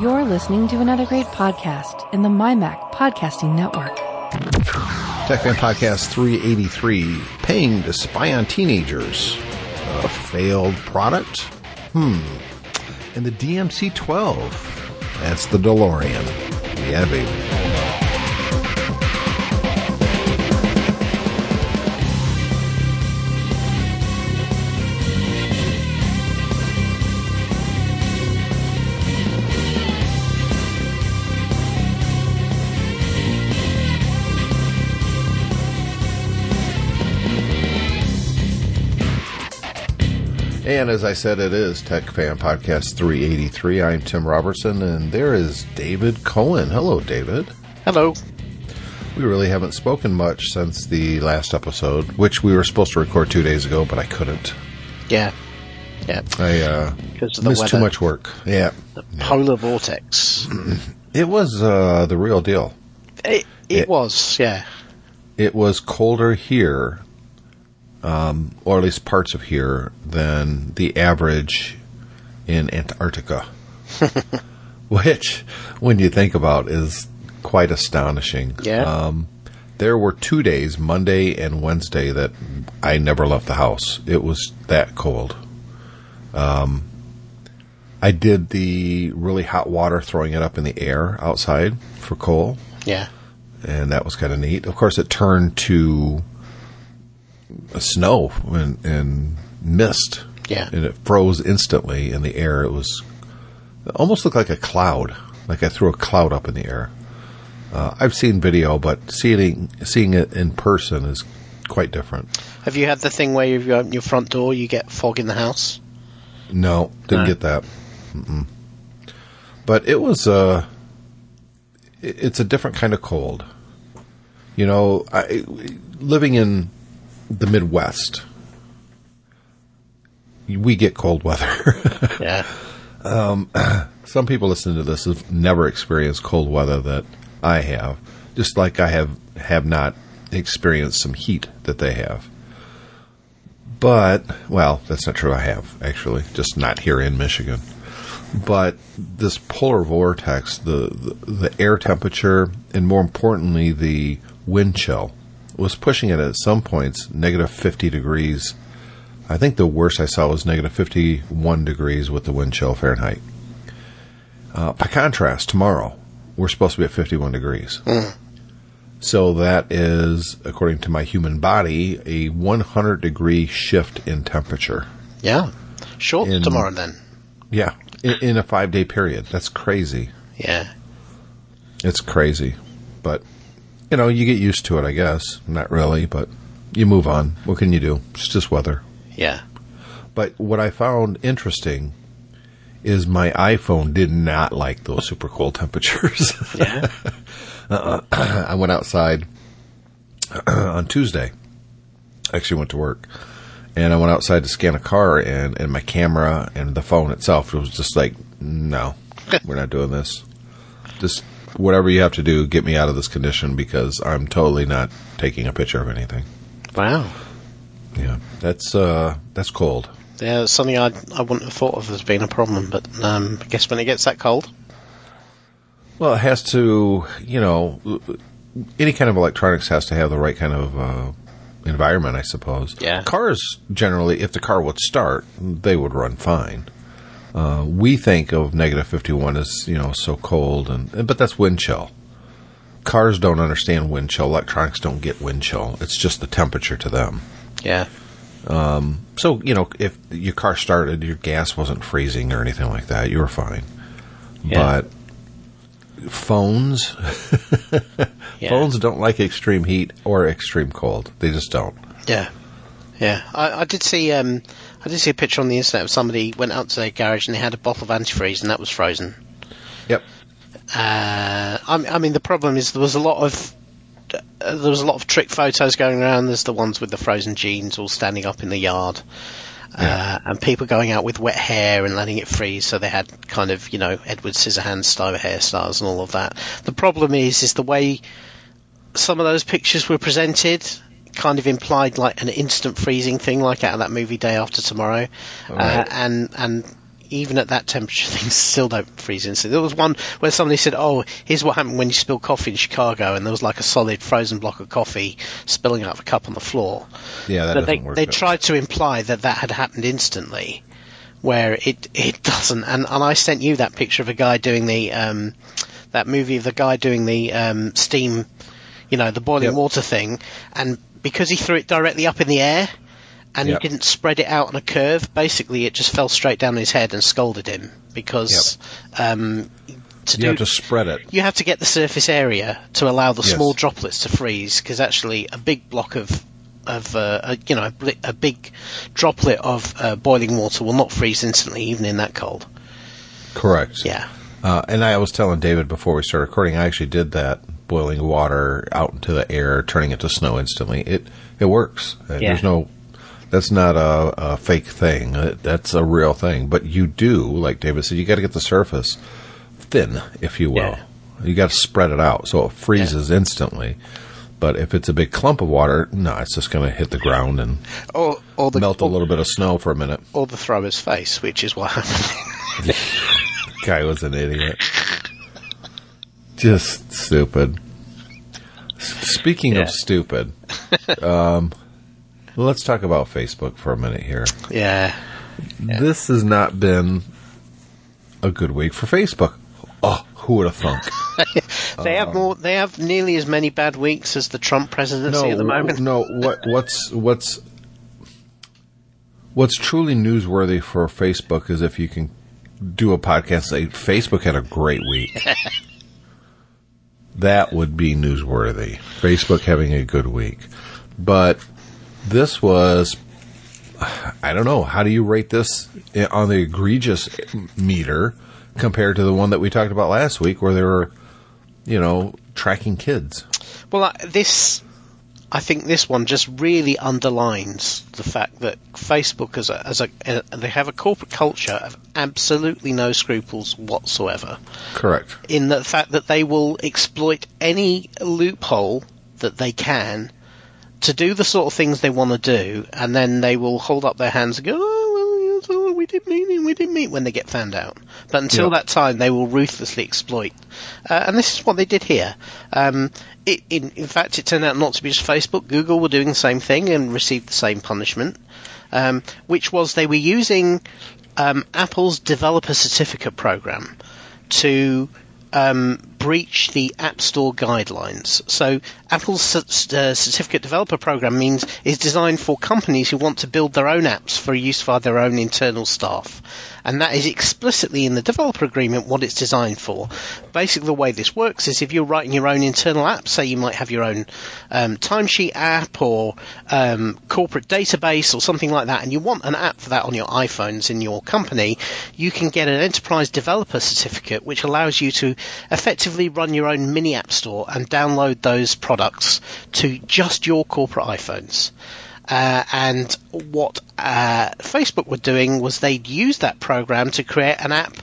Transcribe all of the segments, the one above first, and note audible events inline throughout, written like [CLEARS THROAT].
You're listening to another great podcast in the MyMac Podcasting Network. TechFan Podcast 383, paying to spy on teenagers. A failed product? Hmm. And the DMC 12. That's the DeLorean. Yeah, baby. And as I said, it is Tech Fan Podcast 383. I'm Tim Robertson, and there is David Cohen. Hello, David. Hello. We really haven't spoken much since the last episode, which we were supposed to record two days ago, but I couldn't. Yeah. Yeah. I uh, Because of the missed weather. too much work. Yeah. The polar vortex. [CLEARS THROAT] It was uh, the real deal. It, it It- was, yeah. It was colder here, um, or at least parts of here, than the average in Antarctica. [LAUGHS] Which, when you think about, is quite astonishing. Yeah. Um, there were two days, Monday and Wednesday, that I never left the house. It was that cold. Um, I did the really hot water, throwing it up in the air outside for coal Yeah. and that was kind of neat. Of course, it turned to snow and, and mist. Yeah. and it froze instantly in the air. It was it almost looked like a cloud, like I threw a cloud up in the air. Uh, I've seen video, but seeing seeing it in person is quite different. Have you had the thing where if you open your front door, you get fog in the house? No, didn't No. get that. Mm-mm. But it was uh it's a different kind of cold. You know, I, living in the Midwest, we get cold weather. [LAUGHS] Yeah. Um, [CLEARS THROAT] some people listening to this have never experienced cold weather that I have, just like I have have not experienced some heat that they have. But well, that's not true. I have actually, just not here in Michigan. But this polar vortex, the, the the air temperature, and more importantly, the wind chill, was pushing it at some points negative fifty degrees. I think the worst I saw was negative fifty one degrees with the wind chill Fahrenheit. Uh, by contrast, tomorrow we're supposed to be at 51 degrees. So that is, according to my human body, a 100 degree shift in temperature. Yeah. Short In- tomorrow then. Yeah, in, in a five day period. That's crazy. Yeah. It's crazy. But, you know, you get used to it, I guess. Not really, but you move on. What can you do? It's just weather. Yeah. But what I found interesting is my iPhone did not like those super cold temperatures. [LAUGHS] Yeah. Uh-uh. [CLEARS THROAT] I went outside [CLEARS THROAT] on Tuesday. I Actually went to work. And I went outside to scan a car and, and my camera and the phone itself it was just like, no, [LAUGHS] we're not doing this. Just whatever you have to do, get me out of this condition because I'm totally not taking a picture of anything. wow. Yeah. That's uh that's cold. Yeah, it's something I I wouldn't have thought of as being a problem, but um, I guess when it gets that cold, Well, it has to, you know, any kind of electronics has to have the right kind of uh, environment, I suppose. Yeah. Cars generally, if the car would start, they would run fine. Uh, we think of negative fifty-one as you know so cold, and but that's wind chill. Cars don't understand wind chill. Electronics don't get wind chill. It's just the temperature to them. yeah. So you know, if your car started, your gas wasn't freezing or anything like that, you were fine. Yeah. But phones, [LAUGHS] Yeah. phones don't like extreme heat or extreme cold. They just don't. Yeah, yeah. I, I did see um, I did see a picture on the internet of somebody went out to their garage and they had a bottle of antifreeze and that was frozen. Yep. Uh, I, I mean, the problem is there was a lot of uh, there was a lot of trick photos going around. There's the ones with the frozen jeans all standing up in the yard. Uh, and people going out with wet hair and letting it freeze, so they had kind of, you know, Edward Scissorhands style hairstyles and all of that. The problem is, is the way some of those pictures were presented kind of implied like an instant freezing thing, like out of that movie Day After Tomorrow, uh, and and even at that temperature, [LAUGHS] things still don't freeze instantly. There was one where somebody said, "Oh, here's what happened when you spill coffee in Chicago," and there was like a solid frozen block of coffee spilling out of a cup on the floor. Yeah, that but doesn't they work. they tried to imply that that had happened instantly, where it it [LAUGHS] doesn't. And and I sent you that picture of a guy doing the um, that movie of the guy doing the um, steam, you know, the boiling Yep. water thing, and because he threw it directly up in the air. And Yep. he didn't spread it out on a curve. Basically, it just fell straight down his head and scalded him because um, to You do have to spread it. you have to get the surface area to allow the Yes. small droplets to freeze because actually a big block of of uh, a, you know a, a big droplet of uh, boiling water will not freeze instantly even in that cold. Correct. Yeah. Uh, and I was telling David before we started recording, I actually did that boiling water out into the air, turning it to snow instantly. It it works. Uh, Yeah. There's no. That's not a, a fake thing. Uh, That's a real thing. But you do, like David said, you got to get the surface thin, if you will. Yeah. You got to spread it out so it freezes instantly. But if it's a big clump of water, no, it's just going to hit the ground and Or or the melt a or, little bit of snow for a minute. or the thrower's face, which is what [LAUGHS] happened. Guy was an idiot. Just stupid. Speaking Yeah. of stupid, [LAUGHS] um, let's talk about Facebook for a minute here. yeah. This has not been a good week for Facebook. Oh, who would have thunk? [LAUGHS] They have more. They have nearly as many bad weeks as the Trump presidency at the moment. no. What, what's what's what's truly newsworthy for Facebook is if you can do a podcast. Say Facebook had a great week. [LAUGHS] that would be newsworthy. Facebook having a good week, but this was. I don't know. How do you rate this on the egregious meter compared to the one that we talked about last week, where they were, you know, tracking kids? Well, this, I think this one just really underlines the fact that Facebook, as a, as a, uh, they have a corporate culture of absolutely no scruples whatsoever. Correct. In the fact that they will exploit any loophole that they can to do the sort of things they want to do, and then they will hold up their hands and go, "Oh, well, didn't mean we didn't mean when they get found out. But until Yeah. that time, they will ruthlessly exploit. Uh, and this is what they did here. Um, it, in, in fact, it turned out not to be just Facebook. Google were doing the same thing and received the same punishment, um, which was they were using um, Apple's developer certificate program to um, breach the App Store guidelines. So Apple's uh, certificate developer program means is designed for companies who want to build their own apps for use by their own internal staff. And that is explicitly in the developer agreement what it's designed for. Basically, the way this works is if you're writing your own internal app, say you might have your own um, timesheet app or um, corporate database or something like that, and you want an app for that on your iPhones in your company, you can get an enterprise developer certificate which allows you to effectively run your own mini app store and download those products to just your corporate iPhones. Uh, and what uh, Facebook were doing was they'd use that program to create an app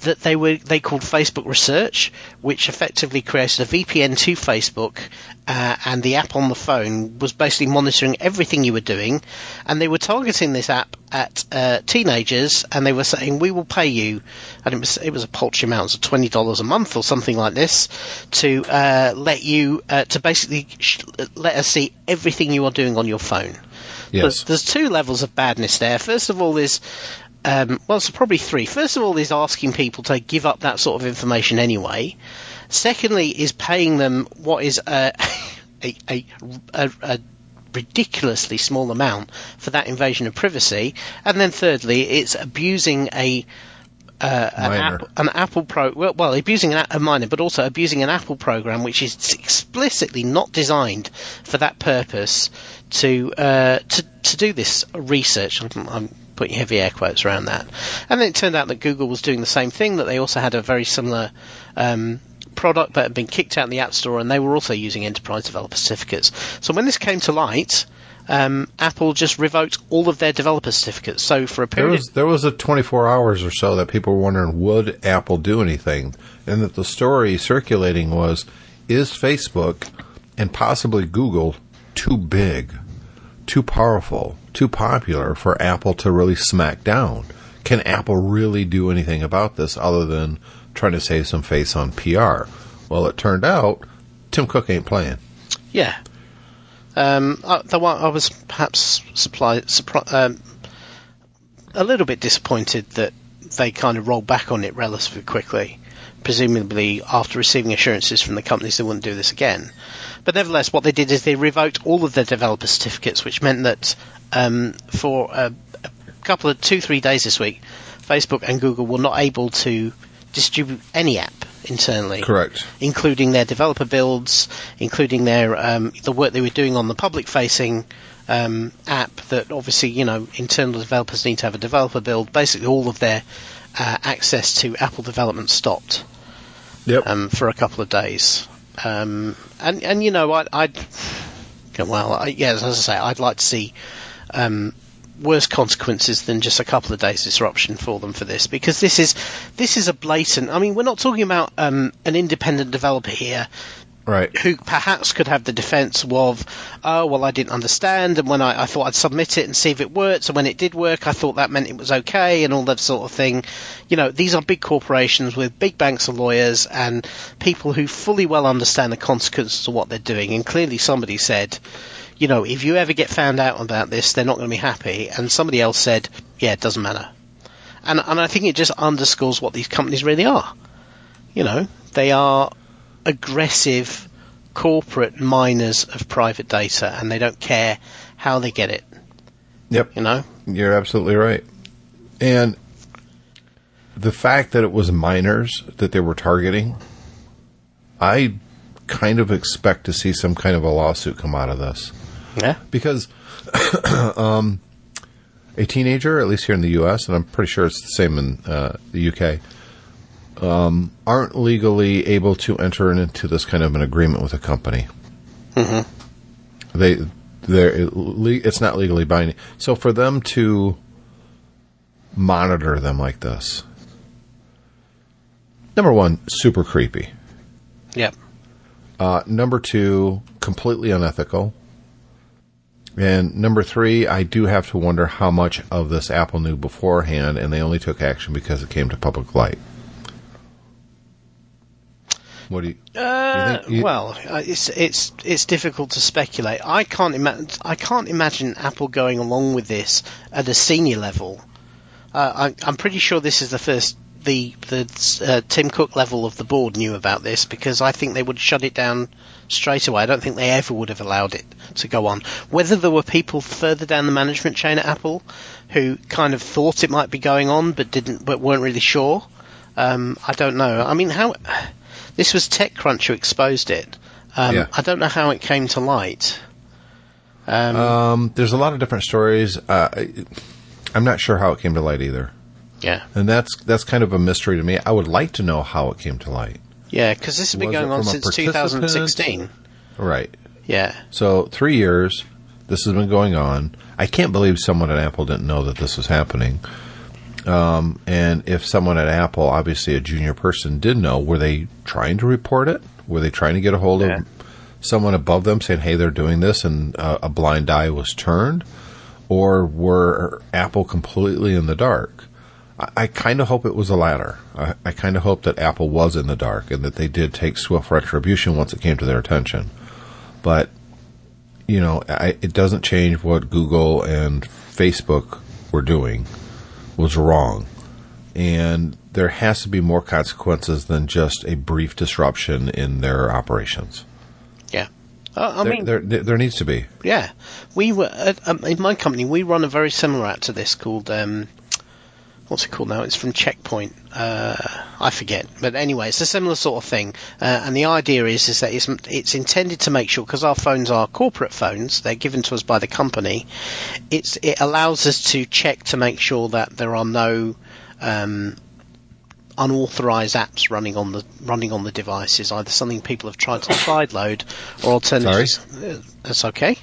that they were they called Facebook Research, which effectively created a VPN to Facebook, uh, and the app on the phone was basically monitoring everything you were doing, and they were targeting this app at uh, teenagers, and they were saying we will pay you, and it was it was a paltry amount, was twenty dollars a month or something like this, to uh, let you uh, to basically sh- let us see everything you are doing on your phone. Yes. There's, two levels of badness there. First of all, there's um, well, probably three. First of all, is asking people to give up that sort of information anyway. Secondly, is paying them what is a [LAUGHS] a, a, a, a ridiculously small amount for that invasion of privacy. And then thirdly, it's abusing a uh, an, Minor. app, an Apple pro well, well abusing an, a minor, but also abusing an Apple program which is explicitly not designed for that purpose to uh, to to do this research. I'm, I'm putting heavy air quotes around that. And then it turned out that Google was doing the same thing. That they also had a very similar. Um, product that had been kicked out in the App Store, and they were also using enterprise developer certificates. So when this came to light, um, Apple just revoked all of their developer certificates. So for a There period, was there was a 24 hours or so that people were wondering would Apple do anything, and that the story circulating was is Facebook and possibly Google too big, too powerful, too popular for Apple to really smack down? can Apple really do anything about this other than trying to save some face on PR? Well, it turned out Tim Cook ain't playing. Yeah. Um, I, the one I was perhaps supply, surpri- um, a little bit disappointed that they kind of rolled back on it relatively quickly, presumably after receiving assurances from the companies they wouldn't do this again. But nevertheless, what they did is they revoked all of their developer certificates, which meant that um, for a, a couple of two, three days this week, Facebook and Google were not able to distribute any app internally. Correct. Including their developer builds, including their um, the work they were doing on the public facing um, app that obviously, you know, internal developers need to have a developer build. Basically all of their uh, access to Apple development stopped Yep. um, for a couple of days. Um, and, and you know, I, I'd, well, I, yeah, as I say, I'd like to see, um, worse consequences than just a couple of days disruption for them for this because this is this is a blatant. I mean, we're not talking about um, an independent developer here right. who perhaps could have the defence of, oh well, I didn't understand, and when I, I thought I'd submit it and see if it worked, and when it did work, I thought that meant it was okay, and all that sort of thing. You know, these are big corporations with big banks of lawyers and people who fully well understand the consequences of what they're doing, and clearly somebody said. You know, if you ever get found out about this, they're not going to be happy. And somebody else said, "Yeah, it doesn't matter." And and I think it just underscores what these companies really are. You know, they are aggressive corporate miners of private data and they don't care how they get it, Yep. you know? You're absolutely right. And the fact that it was minors that they were targeting, I kind of expect to see some kind of a lawsuit come out of this. Yeah. Because [COUGHS] um, a teenager, at least here in the U.S., and I'm pretty sure it's the same in uh, the U.K., um, aren't legally able to enter into this kind of an agreement with a company. Mm-hmm. They, they're, it's not legally binding. So for them to monitor them like this, number one, super creepy. Yep. Uh, number two, completely unethical. And number three, I do have to wonder how much of this Apple knew beforehand, and they only took action because it came to public light. What do you? Uh, you think- you- well, uh, it's it's it's difficult to speculate. I can't imagine. I can't imagine Apple going along with this at a senior level. Uh, I, I'm pretty sure this is the first the the uh, Tim Cook level of the board knew about this because I think they would shut it down straight away. I don't think they ever would have allowed it to go on. Whether there were people further down the management chain at Apple who kind of thought it might be going on but didn't, but weren't really sure. Um, I don't know. I mean, how this was TechCrunch who exposed it. Um, Yeah. I don't know how it came to light. Um, Um, there's a lot of different stories. Uh, I- I'm not sure how it came to light either, yeah, and that's that's kind of a mystery to me. I would like to know how it came to light. Yeah, because this has been Was going on since 2016. Right. Yeah, So three years, this has been going on. I can't believe someone at Apple didn't know that this was happening. Um, and if someone at Apple, obviously a junior person, did know, were they trying to report it? Were they trying to get a hold Yeah. of someone above them saying, "Hey, they're doing this," and uh, a blind eye was turned, or were Apple completely in the dark? I, I kind of hope it was the latter. I, I kind of hope that Apple was in the dark and that they did take swift retribution once it came to their attention. But you know, I, it doesn't change what Google and Facebook were doing was wrong. And there has to be more consequences than just a brief disruption in their operations. yeah. Uh, I There, mean, there, there, there needs to be. Yeah, we were at, um, in my company. We run a very similar app to this called um, what's it called now? It's from Checkpoint. Uh, I forget, but anyway, it's a similar sort of thing. Uh, and the idea is is that it's it's intended to make sure because our phones are corporate phones, they're given to us by the company. It's it allows us to check to make sure that there are no um, unauthorized apps running on the running on the devices, either something people have tried to [LAUGHS] sideload, or alternatively, uh, that's okay,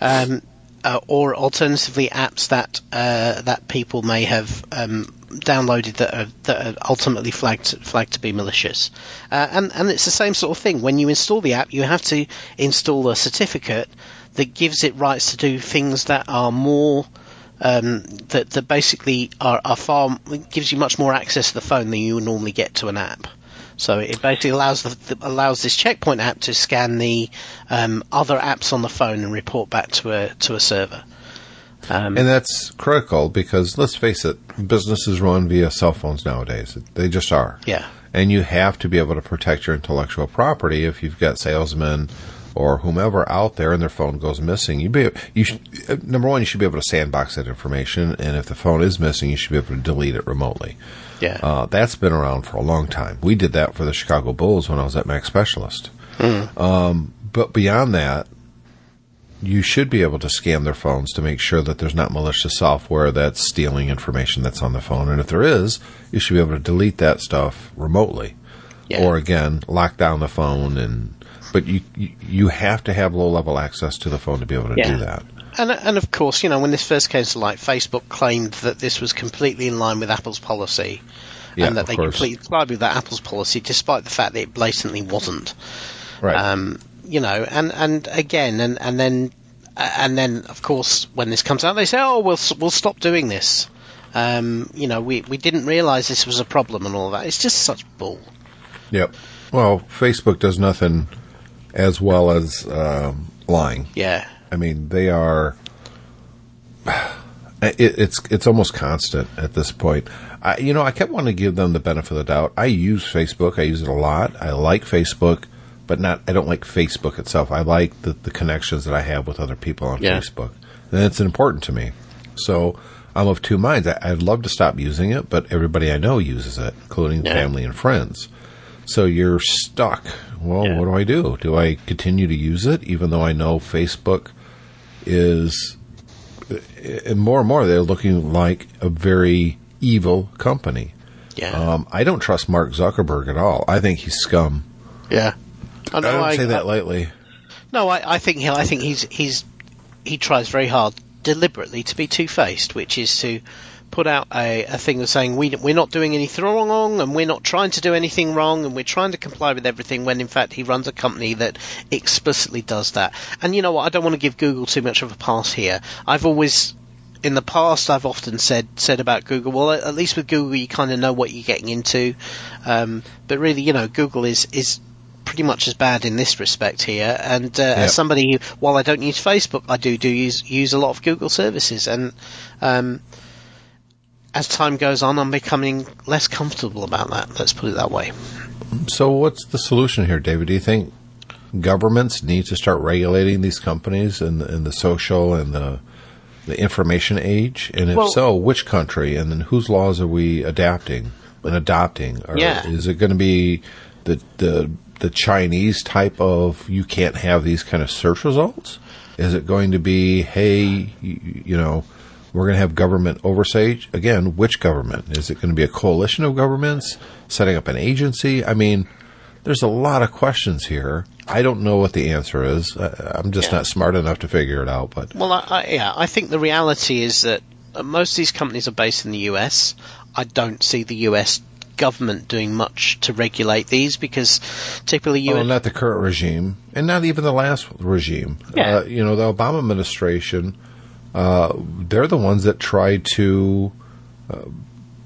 um, uh, or alternatively apps that uh, that people may have um, downloaded that are, that are ultimately flagged flagged to be malicious, uh, and and it's the same sort of thing. When you install the app, you have to install a certificate that gives it rights to do things that are more um, that that basically are, are far gives you much more access to the phone than you would normally get to an app. So it basically allows the, allows this checkpoint app to scan the um, other apps on the phone and report back to a to a server. Um, and that's critical because let's face it, businesses run via cell phones nowadays. They just are. Yeah. And you have to be able to protect your intellectual property if you've got salesmen or whomever out there and their phone goes missing. You be you should, number one, you should be able to sandbox that information, and if the phone is missing, you should be able to delete it remotely. Yeah, uh, that's been around for a long time. We did that for the Chicago Bulls when I was at Mac Specialist. Mm. Um, but beyond that, you should be able to scan their phones to make sure that there's not malicious software that's stealing information that's on the phone. And if there is, you should be able to delete that stuff remotely. Yeah. Or again, lock down the phone and but you you have to have low level access to the phone to be able to yeah. do that. And and of course, you know, when this first came to light, Facebook claimed that this was completely in line with Apple's policy, yeah, and that they course. completely complied with that Apple's policy, despite the fact that it blatantly wasn't. Right. Um, you know, and and again, and and then and then of course, when this comes out, they say, "Oh, we'll we'll stop doing this." Um, you know, we we didn't realise this was a problem and all that. It's just such bull. Yep. Well, Facebook does nothing as well as um, lying. Yeah. I mean, they are. [SIGHS] It, it's it's almost constant at this point. I, you know, I kept wanting to give them the benefit of the doubt. I use Facebook. I use it a lot. I like Facebook, but not. I don't like Facebook itself. I like the, the connections that I have with other people on yeah. Facebook, and it's important to me. So I'm of two minds. I, would love to stop using it, but everybody I know uses it, including yeah. family and friends. So you're stuck. Well, yeah. what do I do? Do I continue to use it even though I know Facebook is and more and more they're looking like a very evil company. Yeah. Um, I don't trust Mark Zuckerberg at all. I think he's scum. Yeah. I, know, I don't I, say that I, lightly. No, I, I think he, I think he's he's he tries very hard deliberately to be two faced, which is to put out a, a thing of saying we, we're not doing anything wrong and we're not trying to do anything wrong and we're trying to comply with everything when in fact he runs a company that explicitly does that. And you know what? I don't want to give Google too much of a pass here. I've always in the past, I've often said said about Google. Well, at least with Google, you kind of know what you're getting into. Um, but really, you know, Google is is pretty much as bad in this respect here. And uh, yep. as somebody who, while I don't use Facebook, I do do use use a lot of Google services. And um, as time goes on, I'm becoming less comfortable about that. Let's put it that way. So, what's the solution here, David? Do you think governments need to start regulating these companies in the, in the social and the the information age? And if well, so, which country? And then whose laws are we adapting and adopting? Or yeah. is it going to be the the the Chinese type of you can't have these kind of search results? Is it going to be hey, you, you know? We're going to have government oversight. Again, which government? Is it going to be a coalition of governments setting up an agency? I mean, there's a lot of questions here. I don't know what the answer is. I'm just yeah. not smart enough to figure it out. But well, I, I, yeah, I think the reality is that most of these companies are based in the U.S. I don't see the U.S. government doing much to regulate these because typically you. Oh, not the current regime, and not even the last regime. Yeah. Uh, you know, the Obama administration uh, they're the ones that try to uh,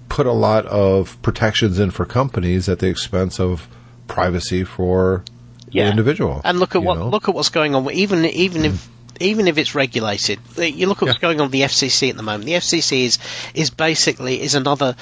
put a lot of protections in for companies at the expense of privacy for yeah. the individual. And look at what know? look at what's going on. Even even if even if it's regulated, you look at what's yeah. going on with the FCC at the moment. The FCC is is basically is another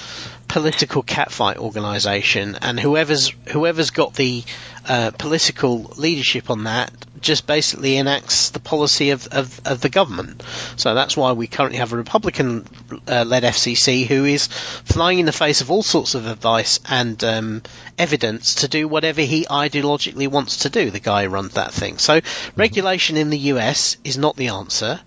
political catfight organisation, and whoever's whoever's got the uh, political leadership on that just basically enacts the policy of, of, of the government. So that's why we currently have a Republican uh, led FCC who is flying in the face of all sorts of advice and um, evidence to do whatever he ideologically wants to do. The guy who runs that thing. So mm-hmm. regulation in the US is not the answer.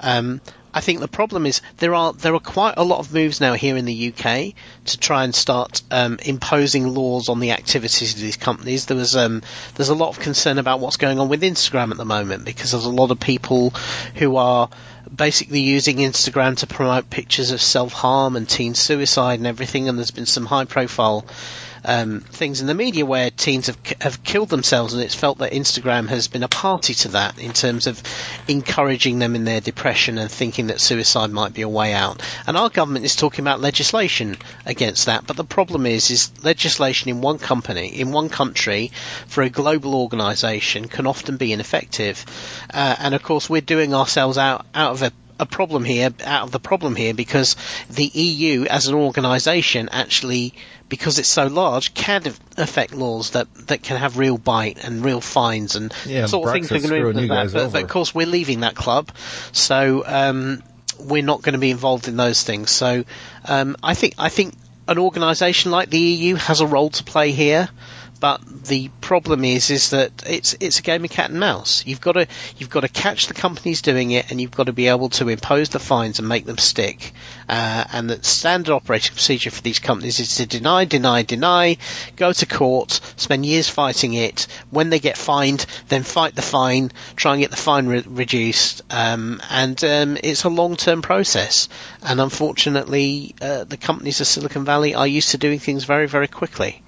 Um, I think the problem is there are there are quite a lot of moves now here in the UK to try and start um, imposing laws on the activities of these companies. There was um, there's a lot of concern about what's going on with Instagram at the moment because there's a lot of people who are basically using Instagram to promote pictures of self harm and teen suicide and everything. And there's been some high profile um, things in the media where teens have have killed themselves, and it's felt that Instagram has been a party to that in terms of encouraging them in their depression and thinking that suicide might be a way out. And our government is talking about legislation against that, but the problem is, is legislation in one company, in one country, for a global organisation can often be ineffective. Uh, and of course, we're doing ourselves out out of a a problem here, out of the problem here, because the EU as an organisation actually, because it's so large, can affect laws that, that can have real bite and real fines and Yeah, sort of things Brexit's can screwing that. But, but of course, we're leaving that club, so um, we're not going to be involved in those things. So um, I think I think an organisation like the EU has a role to play here. But the problem is, is that it's it's a game of cat and mouse. You've got to you've got to catch the companies doing it, and you've got to be able to impose the fines and make them stick. Uh, and the standard operating procedure for these companies is to deny, deny, deny, go to court, spend years fighting it. When they get fined, then fight the fine, try and get the fine re- reduced. Um, and um, it's a long-term process. And unfortunately, uh, the companies of Silicon Valley are used to doing things very, very quickly.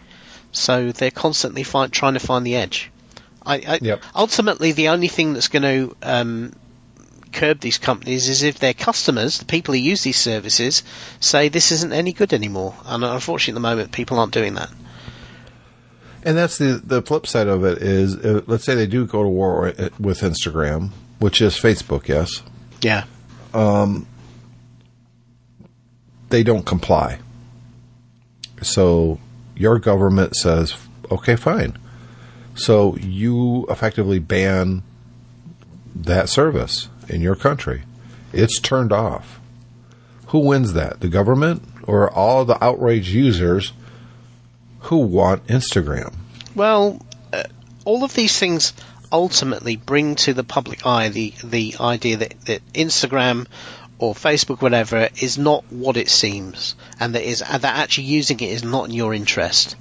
So they're constantly find, trying to find the edge. I, I, Yep. Ultimately, the only thing that's going to um, curb these companies is if their customers, the people who use these services, say this isn't any good anymore. And unfortunately, at the moment, people aren't doing that. And that's the the flip side of it is, uh, let's say they do go to war with with Instagram, which is Facebook, yes, Yeah. Um, they don't comply. So your government says, okay, fine. So you effectively ban that service in your country. It's turned off. Who wins that? The government or all the outraged users who want Instagram? Well, uh, all of these things ultimately bring to the public eye the the idea that, that Instagram or Facebook, whatever, is not what it seems, and that is that actually using it is not in your interest.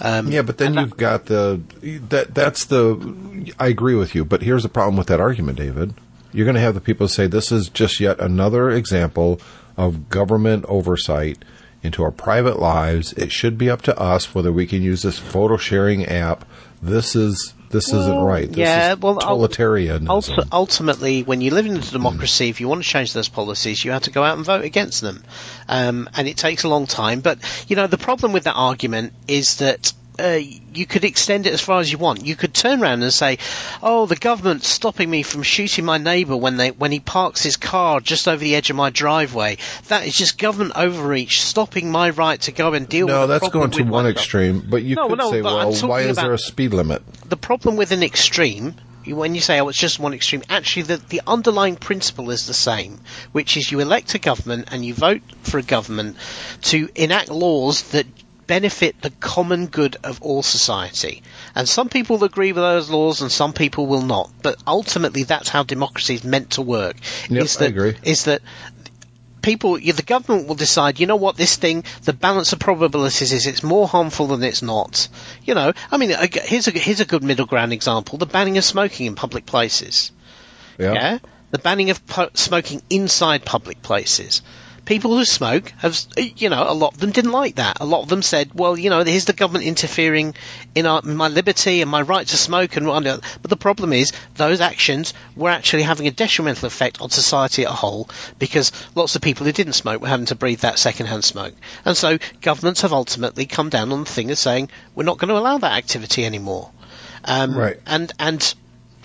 Um, Yeah, but then you've got the that that's the I agree with you, but here's the problem with that argument, David. You're going to have the people say this is just yet another example of government oversight into our private lives. It should be up to us whether we can use this photo sharing app. This is this isn't right. This yeah, is well. Ulti- ultimately, when you live in a democracy, if you want to change those policies, you have to go out and vote against them. Um, and it takes a long time. But, you know, the problem with that argument is that uh, you could extend it as far as you want. You could turn around and say, "Oh, the government's stopping me from shooting my neighbour when they when he parks his car just over the edge of my driveway. That is just government overreach, stopping my right to go and deal no, with." No, that's going to one extreme. But you No, could no, say, well, why is there a speed limit? the problem with an extreme, when you say, oh, it's just one extreme, actually the, the underlying principle is the same, which is you elect a government and you vote for a government to enact laws that benefit the common good of all society. And some people will agree with those laws and some people will not. But ultimately that's how democracy is meant to work. Yep, is I that, agree. Is that people, the government will decide, you know what, this thing, the balance of probabilities is it's more harmful than it's not. You know, I mean, here's a, here's a good middle ground example, the banning of smoking in public places. Yeah? The banning of pu- smoking inside public places. People who smoke have, you know, a lot of them didn't like that. A lot of them said, well, you know, here's the government interfering in, our, in my liberty and my right to smoke and. But the problem is, those actions were actually having a detrimental effect on society as a whole because lots of people who didn't smoke were having to breathe that second-hand smoke. And so governments have ultimately come down on the thing of saying, we're not going to allow that activity anymore. Um, Right. And, and,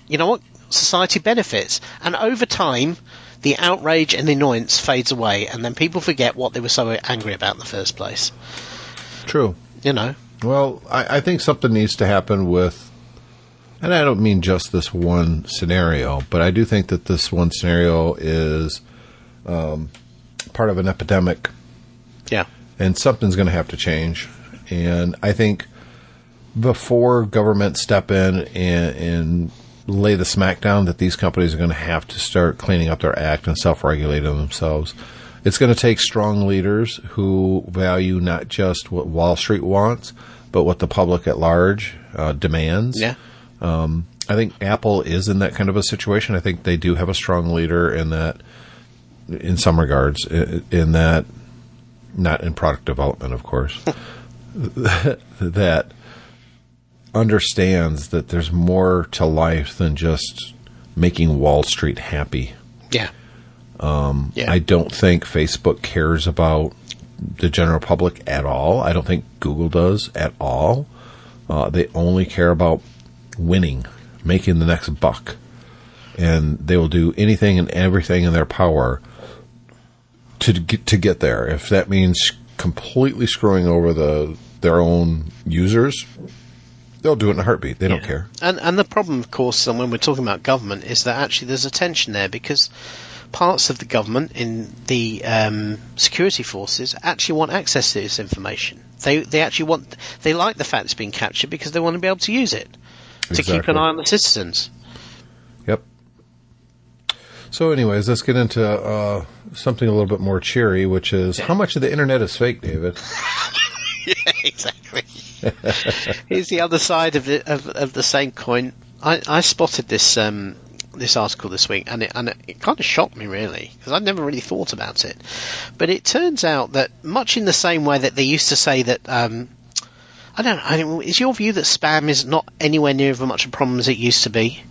you know what? Society benefits. And over time, the outrage and the annoyance fades away, and then people forget what they were so angry about in the first place. True. You know? Well, I, I think something needs to happen with, and I don't mean just this one scenario, but I do think that this one scenario is um, part of an epidemic, Yeah. and something's going to have to change. And I think before government step in and, and lay the smackdown that these companies are going to have to start cleaning up their act and self-regulating themselves. It's going to take strong leaders who value not just what Wall Street wants, but what the public at large uh, demands. Yeah. Um, I think Apple is in that kind of a situation. I think they do have a strong leader in that, in some regards, i- in that, not in product development, of course. [LAUGHS] that understands that there's more to life than just making Wall Street happy. Yeah. Um, Yeah. I don't think Facebook cares about the general public at all. I don't think Google does at all. Uh, they only care about winning, making the next buck, and they will do anything and everything in their power to get to get there. If that means completely screwing over the their own users, they'll do it in a heartbeat. They don't care. And and the problem, of course, and when we're talking about government, is that actually there's a tension there because parts of the government in the um, security forces actually want access to this information. They they actually want they like the fact it's being captured because they want to be able to use it to keep an eye on the citizens. Yep. So, anyways, let's get into uh, something a little bit more cheery, which is how much of the internet is fake, David? [LAUGHS] yeah, exactly. [LAUGHS] Here's the other side of the of, of the same coin. I, I spotted this um, this article this week, and it and it, it kind of shocked me really because I'd never really thought about it. But it turns out that much in the same way that they used to say that. Um, I don't know. I don't, is your view that spam is not anywhere near as much a problem as it used to be?